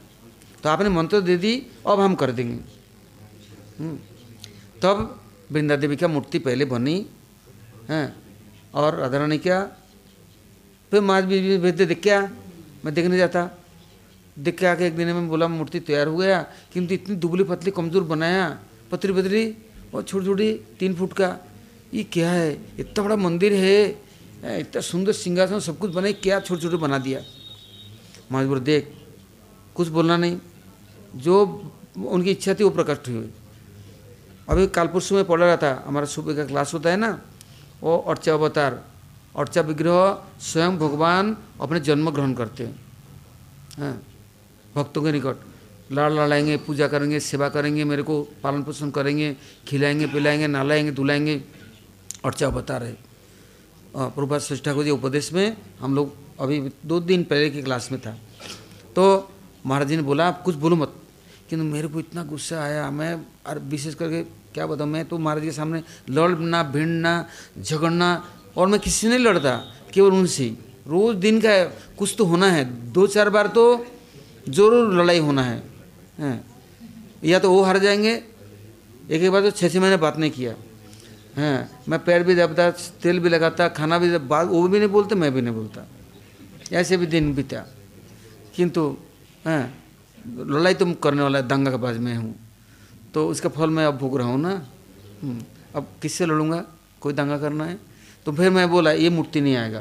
Speaker 1: तो आपने मंत्र दे दी, अब हम कर देंगे। हम्म। तब वृंदा देवी का मूर्ति पहले बनी, हैं, और राधा रानी क्या? फिर माँ बीबी भेजते देख क्या मैं देखने जाता। देख के आके एक दिन में बोला, मूर्ति तैयार हो गया। किंतु इतनी दुबली पतली कमज़ोर बनाया, पतली पतली और छोटी छोटी तीन फुट का। ये क्या है? इतना बड़ा मंदिर है। इतना सुंदर सिंहासन, सब कुछ बनाई, क्या छोटे छोटे बना दिया? महाराज बोले, देख, कुछ बोलना नहीं। जो उनकी इच्छा थी, वो प्रकट हुई। अभी कालपुरुष में पढ़ रहा था, हमारा सुबह का क्लास होता है ना, वो अर्चा अवतार। अर्चा विग्रह, स्वयं भगवान अपने जन्म ग्रहण करते हैं। हाँ। भक्तों के निकट। लाड़ लड़ाएँगे, पूजा करेंगे, सेवा करेंगे, मेरे को पालन पोषण करेंगे, खिलाएँगे, पिलाएँगे, नहलाएँगे, धुलाएँगे अर्चा बता रहे। प्रभुपात श्रेष्ठ ठाकुर जी उपदेश में हम लोग अभी दो दिन पहले की क्लास में था। तो महाराज जी ने बोला, आप कुछ बोलो मत। किंतु मेरे को इतना गुस्सा आया, मैं और विशेष करके क्या बताऊँ, मैं तो महाराज के सामने लड़ना, भिड़ना, झगड़ना और मैं किसी से नहीं लड़ता, केवल उनसे रोज़ दिन का कुछ तो होना है, दो चार बार तो ज़रूर लड़ाई होना है। हैं। या तो वो हार जाएँगे। एक एक बार तो छः छः महीने बात नहीं किया। हैं मैं पैर भी दबता तेल भी लगाता खाना भी बात वो भी नहीं बोलते मैं भी नहीं बोलता। ऐसे भी दिन बीता। किंतु हैं लड़ाई तुम करने वाला है दंगा के पास मैं हूँ। तो उसका फल मैं अब भोग रहा हूँ ना। हम्म, अब किससे लड़ूँगा? कोई दंगा करना है? तो फिर मैं बोला ये मूर्ति नहीं आएगा।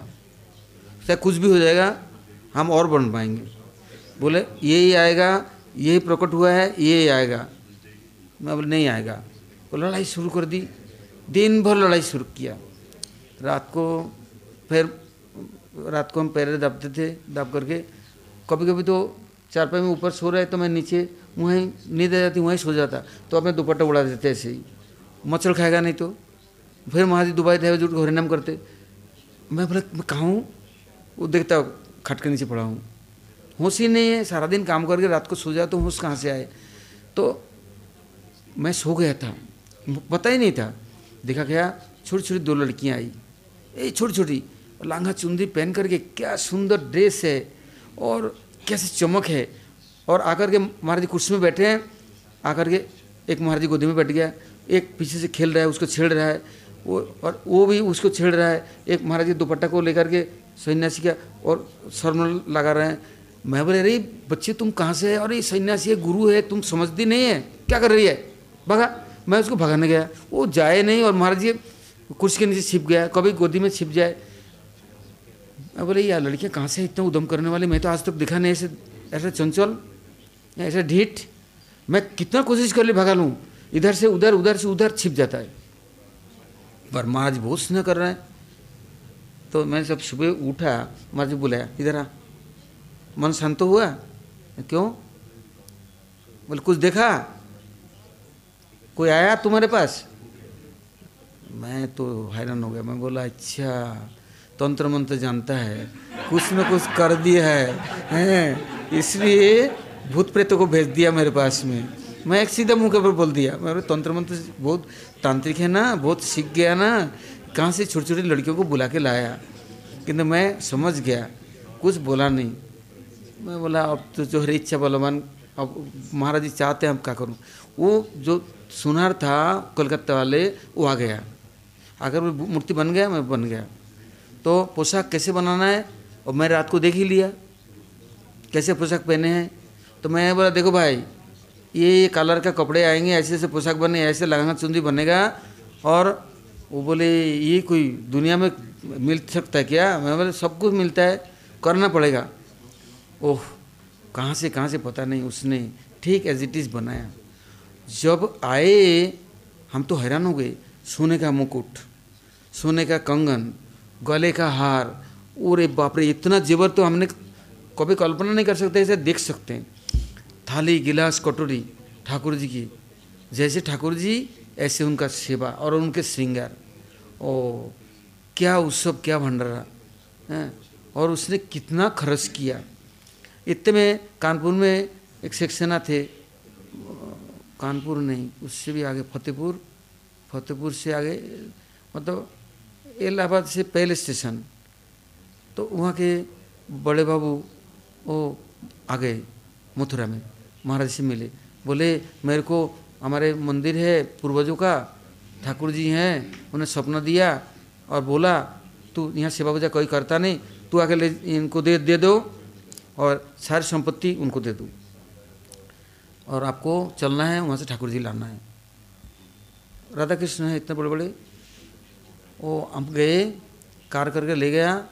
Speaker 1: चाहे कुछ भी हो जाएगा हम और बन पाएँगे। बोले यही आएगा यही प्रकट हुआ है, ये आएगा। मैं बोले, नहीं आएगा। वो लड़ाई शुरू कर दी। दिन भर लड़ाई शुरू किया। रात को फिर, रात को हम पैरे दबते थे, दब करके। कभी कभी तो चारपाई में ऊपर सो रहे तो मैं नीचे, वहीं नींद आ जाती, वहीं सो जाता। तो अपने दुपट्टा उड़ा देते ऐसे ही। मच्छर खाएगा नहीं तो। फिर महाजी दुबई थे जुट नाम करते। मैं बोला, मैं कहाँ हूँ? वो देखता, खट के नीचे पड़ा हूँ। होश ही नहीं है, सारा दिन काम करके रात को सो जाए तो होश कहाँ से आए? तो मैं सो गया था। पता ही नहीं था। देखा गया छोटी छोटी दो लड़कियाँ आई। ये छोटी छोटी लांगा चुंदी पहन करके क्या सुंदर ड्रेस है और कैसे चमक है। और आकर के महाराज कुर्सी में बैठे हैं। आकर के एक महाराज जी गोदी में बैठ गया। एक पीछे से खेल रहा है, उसको छेड़ रहा है। वो, और वो भी उसको छेड़ रहा है। एक महाराज जी दुपट्टा को लेकर के सन्यासी का और सर में लगा रहे हैं। मैं बोले, अरे, बच्चे, तुम कहाँ से है? अरे, सन्यासी है, गुरु है, तुम समझती नहीं है। क्या कर रही है? भगा। मैं उसको भगाने गया। वो जाए नहीं और महाराज जी कुर्सी के नीचे छिप गया, कभी गोदी में छिप जाए। मैं बोले, यार, लड़कियाँ कहाँ से इतना उदम करने वाले, मैं तो आज तक दिखा नहीं ऐसे, ऐसा चंचल, ऐसा ढीठ। मैं कितना कोशिश कर ली भगा लूँ। इधर से उधर उधर से उधर छिप जाता है। पर महाराज बहुत स्नेह कर रहे हैं। तो मैं जब सुबह उठा, महाराज बुलाया इधर आ। मन शांत हुआ? क्यों? बोले, कुछ देखा? कोई आया तुम्हारे पास? मैं तो हैरान हो गया। मैं बोला अच्छा तंत्र मंत्र जानता है। कुछ न कुछ कर दिया है। हैं? इसलिए भूत प्रेतों को भेज दिया मेरे पास में। मैं एक सीधा मुँह के ऊपर बोल दिया। मैं तंत्र मंत्र बहुत तांत्रिक है ना, बहुत सीख गया ना। कहाँ से छोटी छोटी लड़कियों को बुला के लाया? किंतु मैं समझ गया। कुछ बोला नहीं। मैं बोला, अब तो जो हरी इच्छा बलवान अब महाराज जी चाहते हैं, हम क्या करूँ? वो जो सुनार था कोलकाता वाले, वो आ गया। अगर वो मूर्ति बन गया, मैं बन गया। तो पोशाक कैसे बनाना है? और मैं रात को देख ही लिया। कैसे पोशाक पहने हैं? तो मैं बोला, देखो भाई, ये कलर का कपड़े आएँगे, ऐसे ऐसे पोशाक बने, ऐसे लहंगा चुंदी बनेगा। और वो बोले, ये कोई दुनिया में मिल सकता है क्या? मैं बोले, सब कुछ मिलता है, करना पड़ेगा। ओह, कहाँ से कहाँ से पता नहीं, उसने ठीक एज इट इज़ बनाया। जब आए, हम तो हैरान हो गए। सोने का मुकुट, सोने का कंगन, गले का हार अरे बाप रे, इतना जेवर तो हमने कभी कल्पना नहीं कर सकते ऐसे देख सकते हैं। थाली, गिलास, कटोरी ठाकुर जी की। जैसे ठाकुर जी ऐसे उनका सेवा और उनके श्रृंगार। ओ क्या उत्सव, क्या भंडारा और उसने कितना खर्च किया। इतने में कानपुर में एक सेक्शना थे। कानपुर नहीं, उससे भी आगे फतेहपुर फतेहपुर से आगे मतलब इलाहाबाद से पहले स्टेशन। तो वहाँ के बड़े बाबू, वो आ गए मथुरा में, महाराज से मिले। बोले, मेरे को हमारे मंदिर है, पूर्वजों का, ठाकुर जी हैं, उन्हें सपना दिया और बोला, तू यहाँ सेवा पूजा कोई करता नहीं, तू आके ले, इनको दे दे दो। और सारी संपत्ति उनको दे दूँ। और आपको चलना है, वहाँ से ठाकुर जी लाना है। राधा कृष्ण है, इतने बड़े बड़े वो हम गए, कार करके ले गया।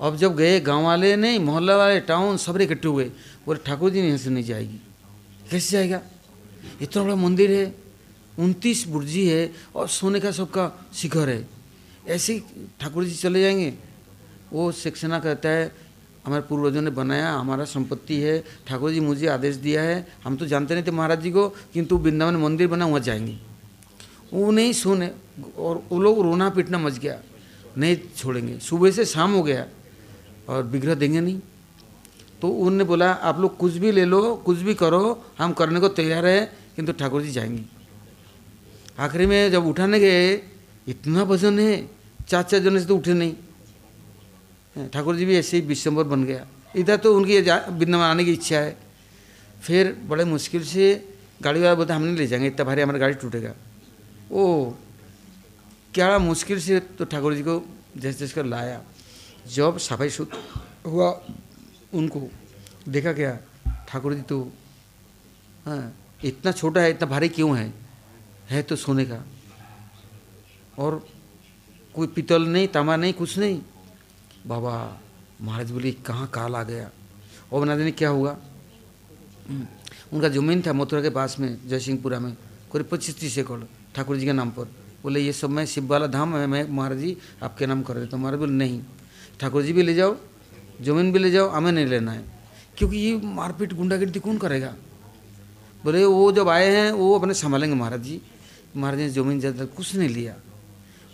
Speaker 1: अब जब गए, गाँव वाले नहीं, मोहल्ला वाले, टाउन, सब इकट्ठे हुए। बोले, ठाकुर जी यहाँ से नहीं जाएगी। कैसे जाएगा? इतना बड़ा मंदिर है, उनतीस बुर्जी है और सोने का सबका शिखर है। ऐसे ठाकुर जी चले जाएँगे। वो शिक्षणा कहता है हमारे पूर्वजों ने बनाया, हमारा संपत्ति है। ठाकुर जी, मुझे आदेश दिया है। हम तो जानते नहीं थे महाराज जी को, किंतु वृंदावन मंदिर बना, वहाँ जाएँगे। वो नहीं सुने, और वो लोग रोना पीटना मच गया। नहीं छोड़ेंगे। सुबह से शाम हो गया, और विग्रह देंगे नहीं। तो उन्होंने बोला, आप लोग कुछ भी ले लो, कुछ भी करो, हम करने को तैयार है, किंतु ठाकुर जी जाएँगे। आखिरी में जब उठाने गए, इतना वज़न है चार चार जने से तो उठे नहीं। ठाकुर जी भी ऐसे ही विश्वम्बर बन गया। इधर तो उनकी वृंदावन आने की इच्छा है। फिर बड़े मुश्किल से गाड़ी वाला बोलते हम नहीं ले जाएँगे, इतना भारी हमारा गाड़ी टूटेगा। ओ, क्या मुश्किल से तो ठाकुर जी को जैसे जैसे कर लाया। जब सफ़ाई शुद्ध हुआ उनको, देखा क्या, ठाकुर जी तो हाँ इतना छोटा है, इतना भारी क्यों है? है तो सोने का। और कोई पितल नहीं, तांबा नहीं, कुछ नहीं। बाबा, महाराज बोले, कहाँ काल आ गया? और बना देने क्या हुआ? उनका ज़मीन था मथुरा के पास में, जयसिंहपुरा में, करीब पच्चीस तीस एकड़, ठाकुर जी के नाम पर। बोले, ये सब मैं शिव वाला धाम है मैं, महाराज जी, आपके नाम कर देता हूँ। महाराज बोले, नहीं, ठाकुर जी भी ले जाओ, ज़मीन भी ले जाओ, हमें नहीं लेना है, क्योंकि ये मारपीट गुंडागिर्दी कौन करेगा? बोले, वो जब आए हैं, वो अपने संभालेंगे महाराज जी। महाराज ने ज़मीन ज़्यादा कुछ नहीं लिया।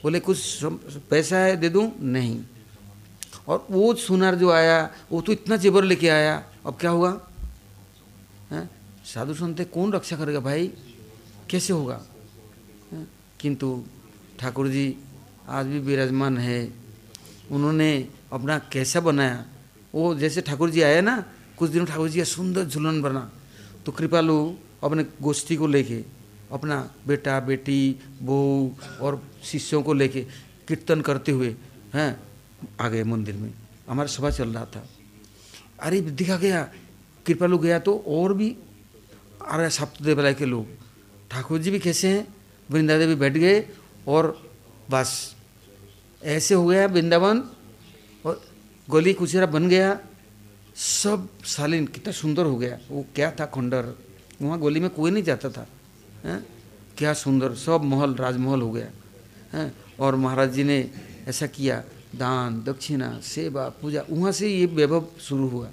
Speaker 1: बोले, कुछ पैसा है, दे दूँ? नहीं। और वो सुनार जो आया, वो तो इतना जेबर लेके आया। अब क्या हुआ? है? साधु संत कौन रक्षा करेगा भाई? कैसे होगा? किंतु ठाकुर जी, आज भी विराजमान है। उन्होंने अपना कैसा बनाया? वो जैसे ठाकुर जी आए ना, कुछ दिनों ठाकुर जी का सुंदर झुलन बना। तो कृपालु अपने गोष्ठी को लेके, अपना बेटा, बेटी, बहू और शिष्यों को लेके कीर्तन करते हुए, हैं? आ गए मंदिर में। हमारा सभा चल रहा था। अरे, दिखा गया कृपालु गया तो और भी आ रहे सप्तदेवराय के लोग। ठाकुर जी भी कैसे हैं? वृंदा देवी बैठ गए और बस। ऐसे हो गया वृंदावन और गली कुचेरा बन गया। सब सालिन कितना सुंदर हो गया। वो क्या था खंडर? वहाँ गली में कोई नहीं जाता था। है? क्या सुंदर, सब महल, राजमहल हो गया। है? और महाराज जी ने ऐसा किया। दान, दक्षिणा, सेवा, पूजा, वहाँ से ये वैभव शुरू हुआ।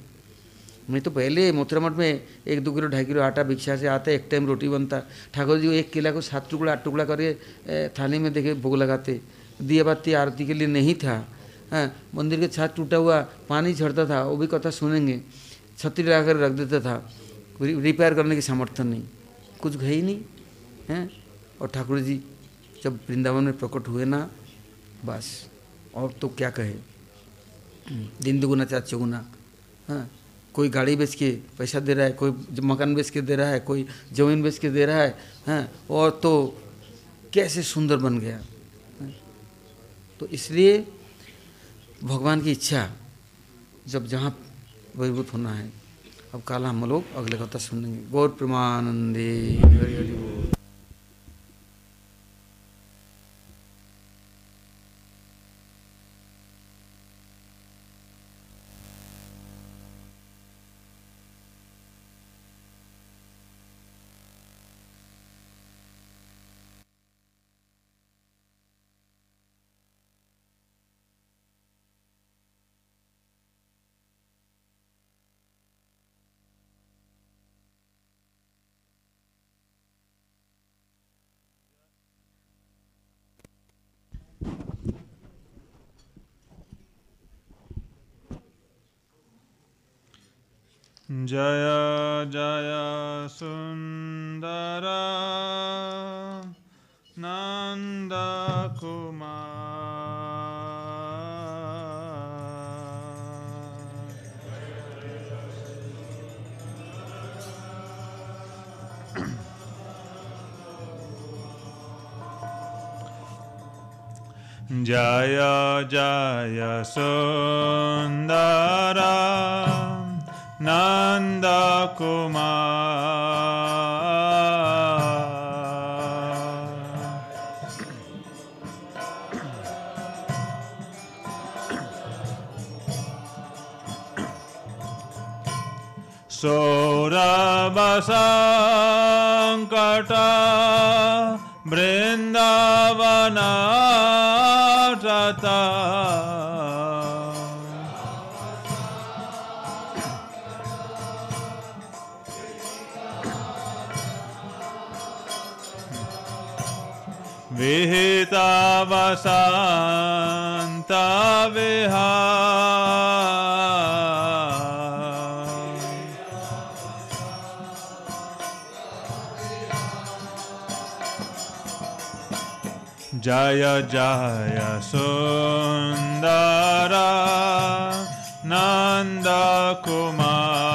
Speaker 1: मैं तो पहले मथुरा मठ में एक दो किलो, ढाई किलो आटा भिक्षा से आता, एक टाइम रोटी बनता। ठाकुर जी एक किला को सात टुकड़ा, आठ टुकड़ा करके थाली में देखे भोग लगाते। दिया बाती आरती के लिए नहीं था। हाँ मंदिर के छात टूटा हुआ, पानी झड़ता था, वो भी कथा सुनेंगे। छतरी लगा कर रख देता था। रिपेयर करने की सामर्थ्य नहीं। कुछ है ही नहीं। हैं, और ठाकुर जी जब वृंदावन में प्रकट हुए ना, बस। और तो क्या कहे? दिन दुगुना, चार चौगुना। हाँ कोई गाड़ी बेच के पैसा दे रहा है, कोई मकान बेच के दे रहा है, कोई ज़मीन बेच के दे रहा है हाँ और तो कैसे सुंदर बन गया? हाँ? तो इसलिए भगवान की इच्छा, जब जहाँ वहीभूत होना है, अब काला हम लोग अगले कथा सुनेंगे। गौर प्रेमानंदे। Jaya Jaya Sundara
Speaker 2: Nanda Kumar. (clears throat) Jaya Jaya Sundara. जय सुन्दर नन्दकुमार सौरभसङ्कट विहितवसन्तविहार जय जय सुन्दर नन्दकुमार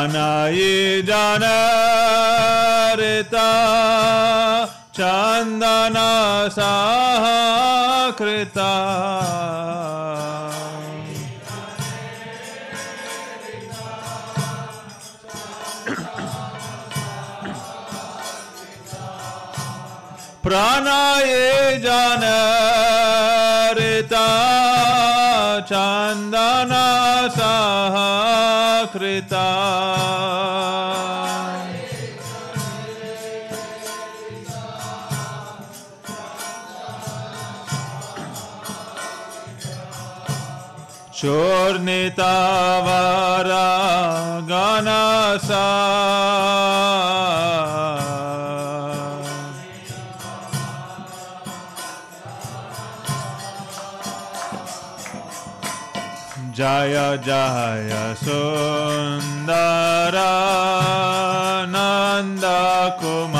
Speaker 2: प्रणयी जनरिता चन्दन कृता प्रणये जनरिता चोर्नितावरा गणसा जय जय सुन्दर Nandkumar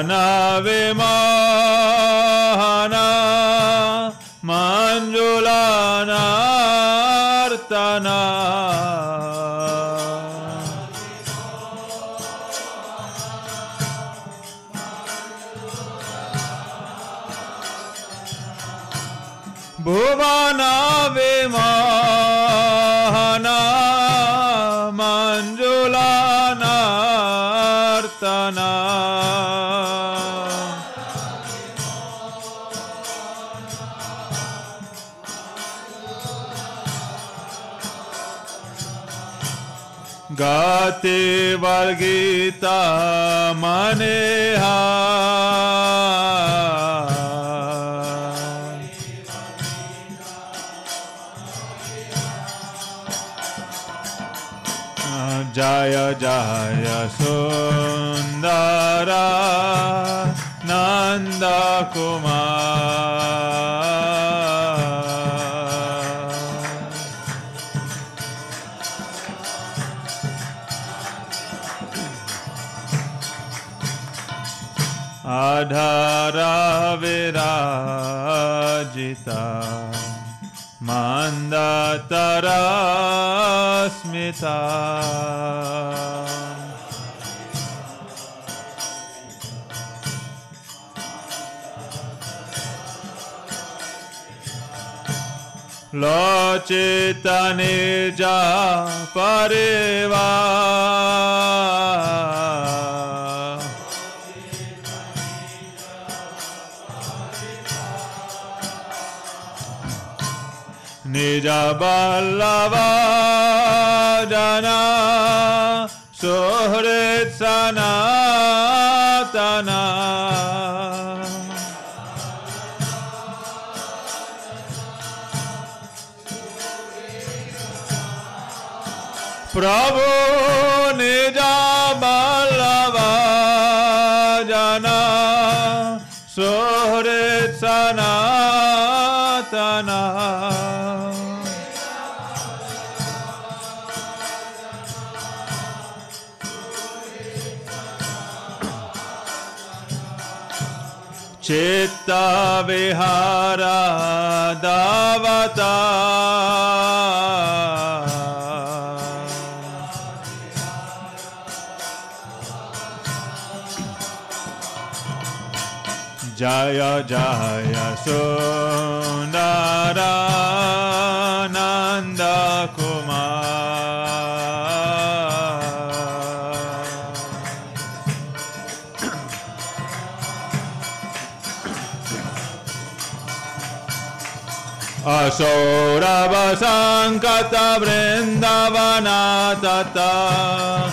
Speaker 2: Anave Mahana Manjulana Artana. Bhuvanave Mahana. वर्गीता मनेहा जय जय सुन्दर नन्द कुमार। आधारा विराजिता मन्दतरा स्मिता लोचितने जा परिवा Nijaballava Sohrit Sanatana Prabhu चित्त विहारा दावता जय जय सुन्दर Nand sora Sankata Vrindavana Tata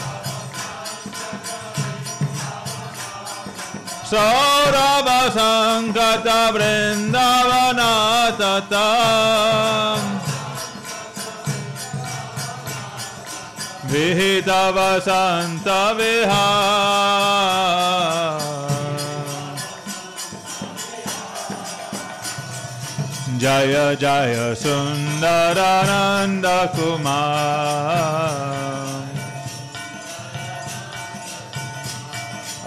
Speaker 2: Saurava Sankata Vrindavana Tata Vihitava Santa Vihara विहार जय जय सुन्दरानन्द कुमार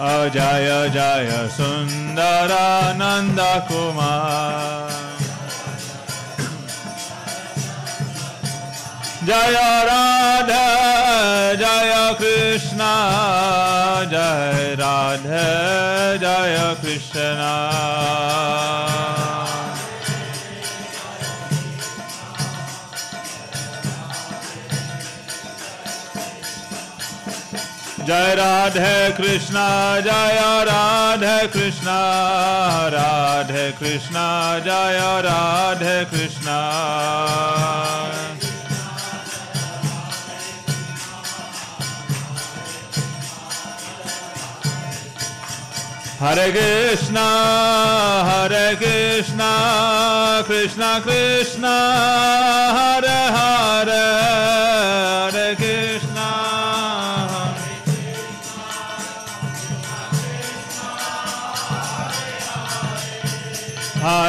Speaker 2: अजय जय सुन्दरानन्द कुमार जय राधा जय कृष्ण जय राधे जय जय राधे कृष्ण जय राधे कृष्ण राधे कृष्ण जय Radhe Krishna Hare Krishna, Hare Krishna, Krishna Krishna, Hare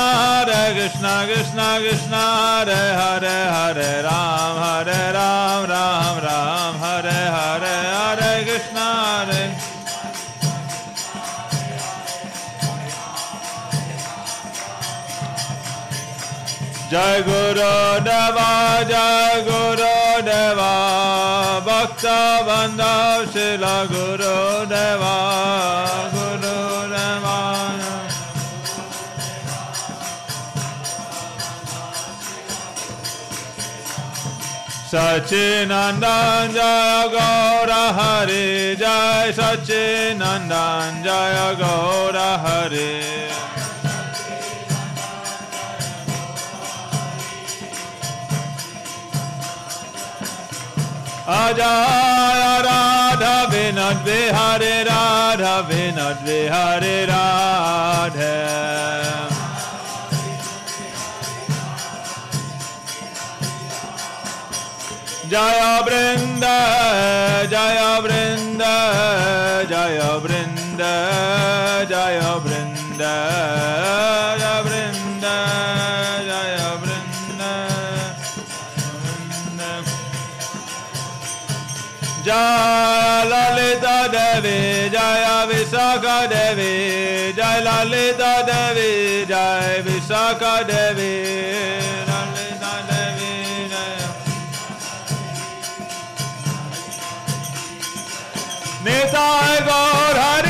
Speaker 2: Hare Krishna, Krishna, Krishna Hare Hare, Hare Ram, Hare Ram, Ram Ram, Hare Hare, Hare Krishna, Hare Jai Guru Deva, Jai Guru Deva, Bhakta Bandha Shila Guru Deva, Sachinandan जय गौर हरे, जय सचिनंदन जय गौर हरे। अजय राधा विनद हरे राधा विनद हरे, Radha. Jaya Brinda, Jaya Brinda, Jaya Brinda, Brinda. Jaya Lalita Devi, Jaya Visakha Devi, Jaya Lalita Devi, Jaya Visakha Devi, नेता गौर हरि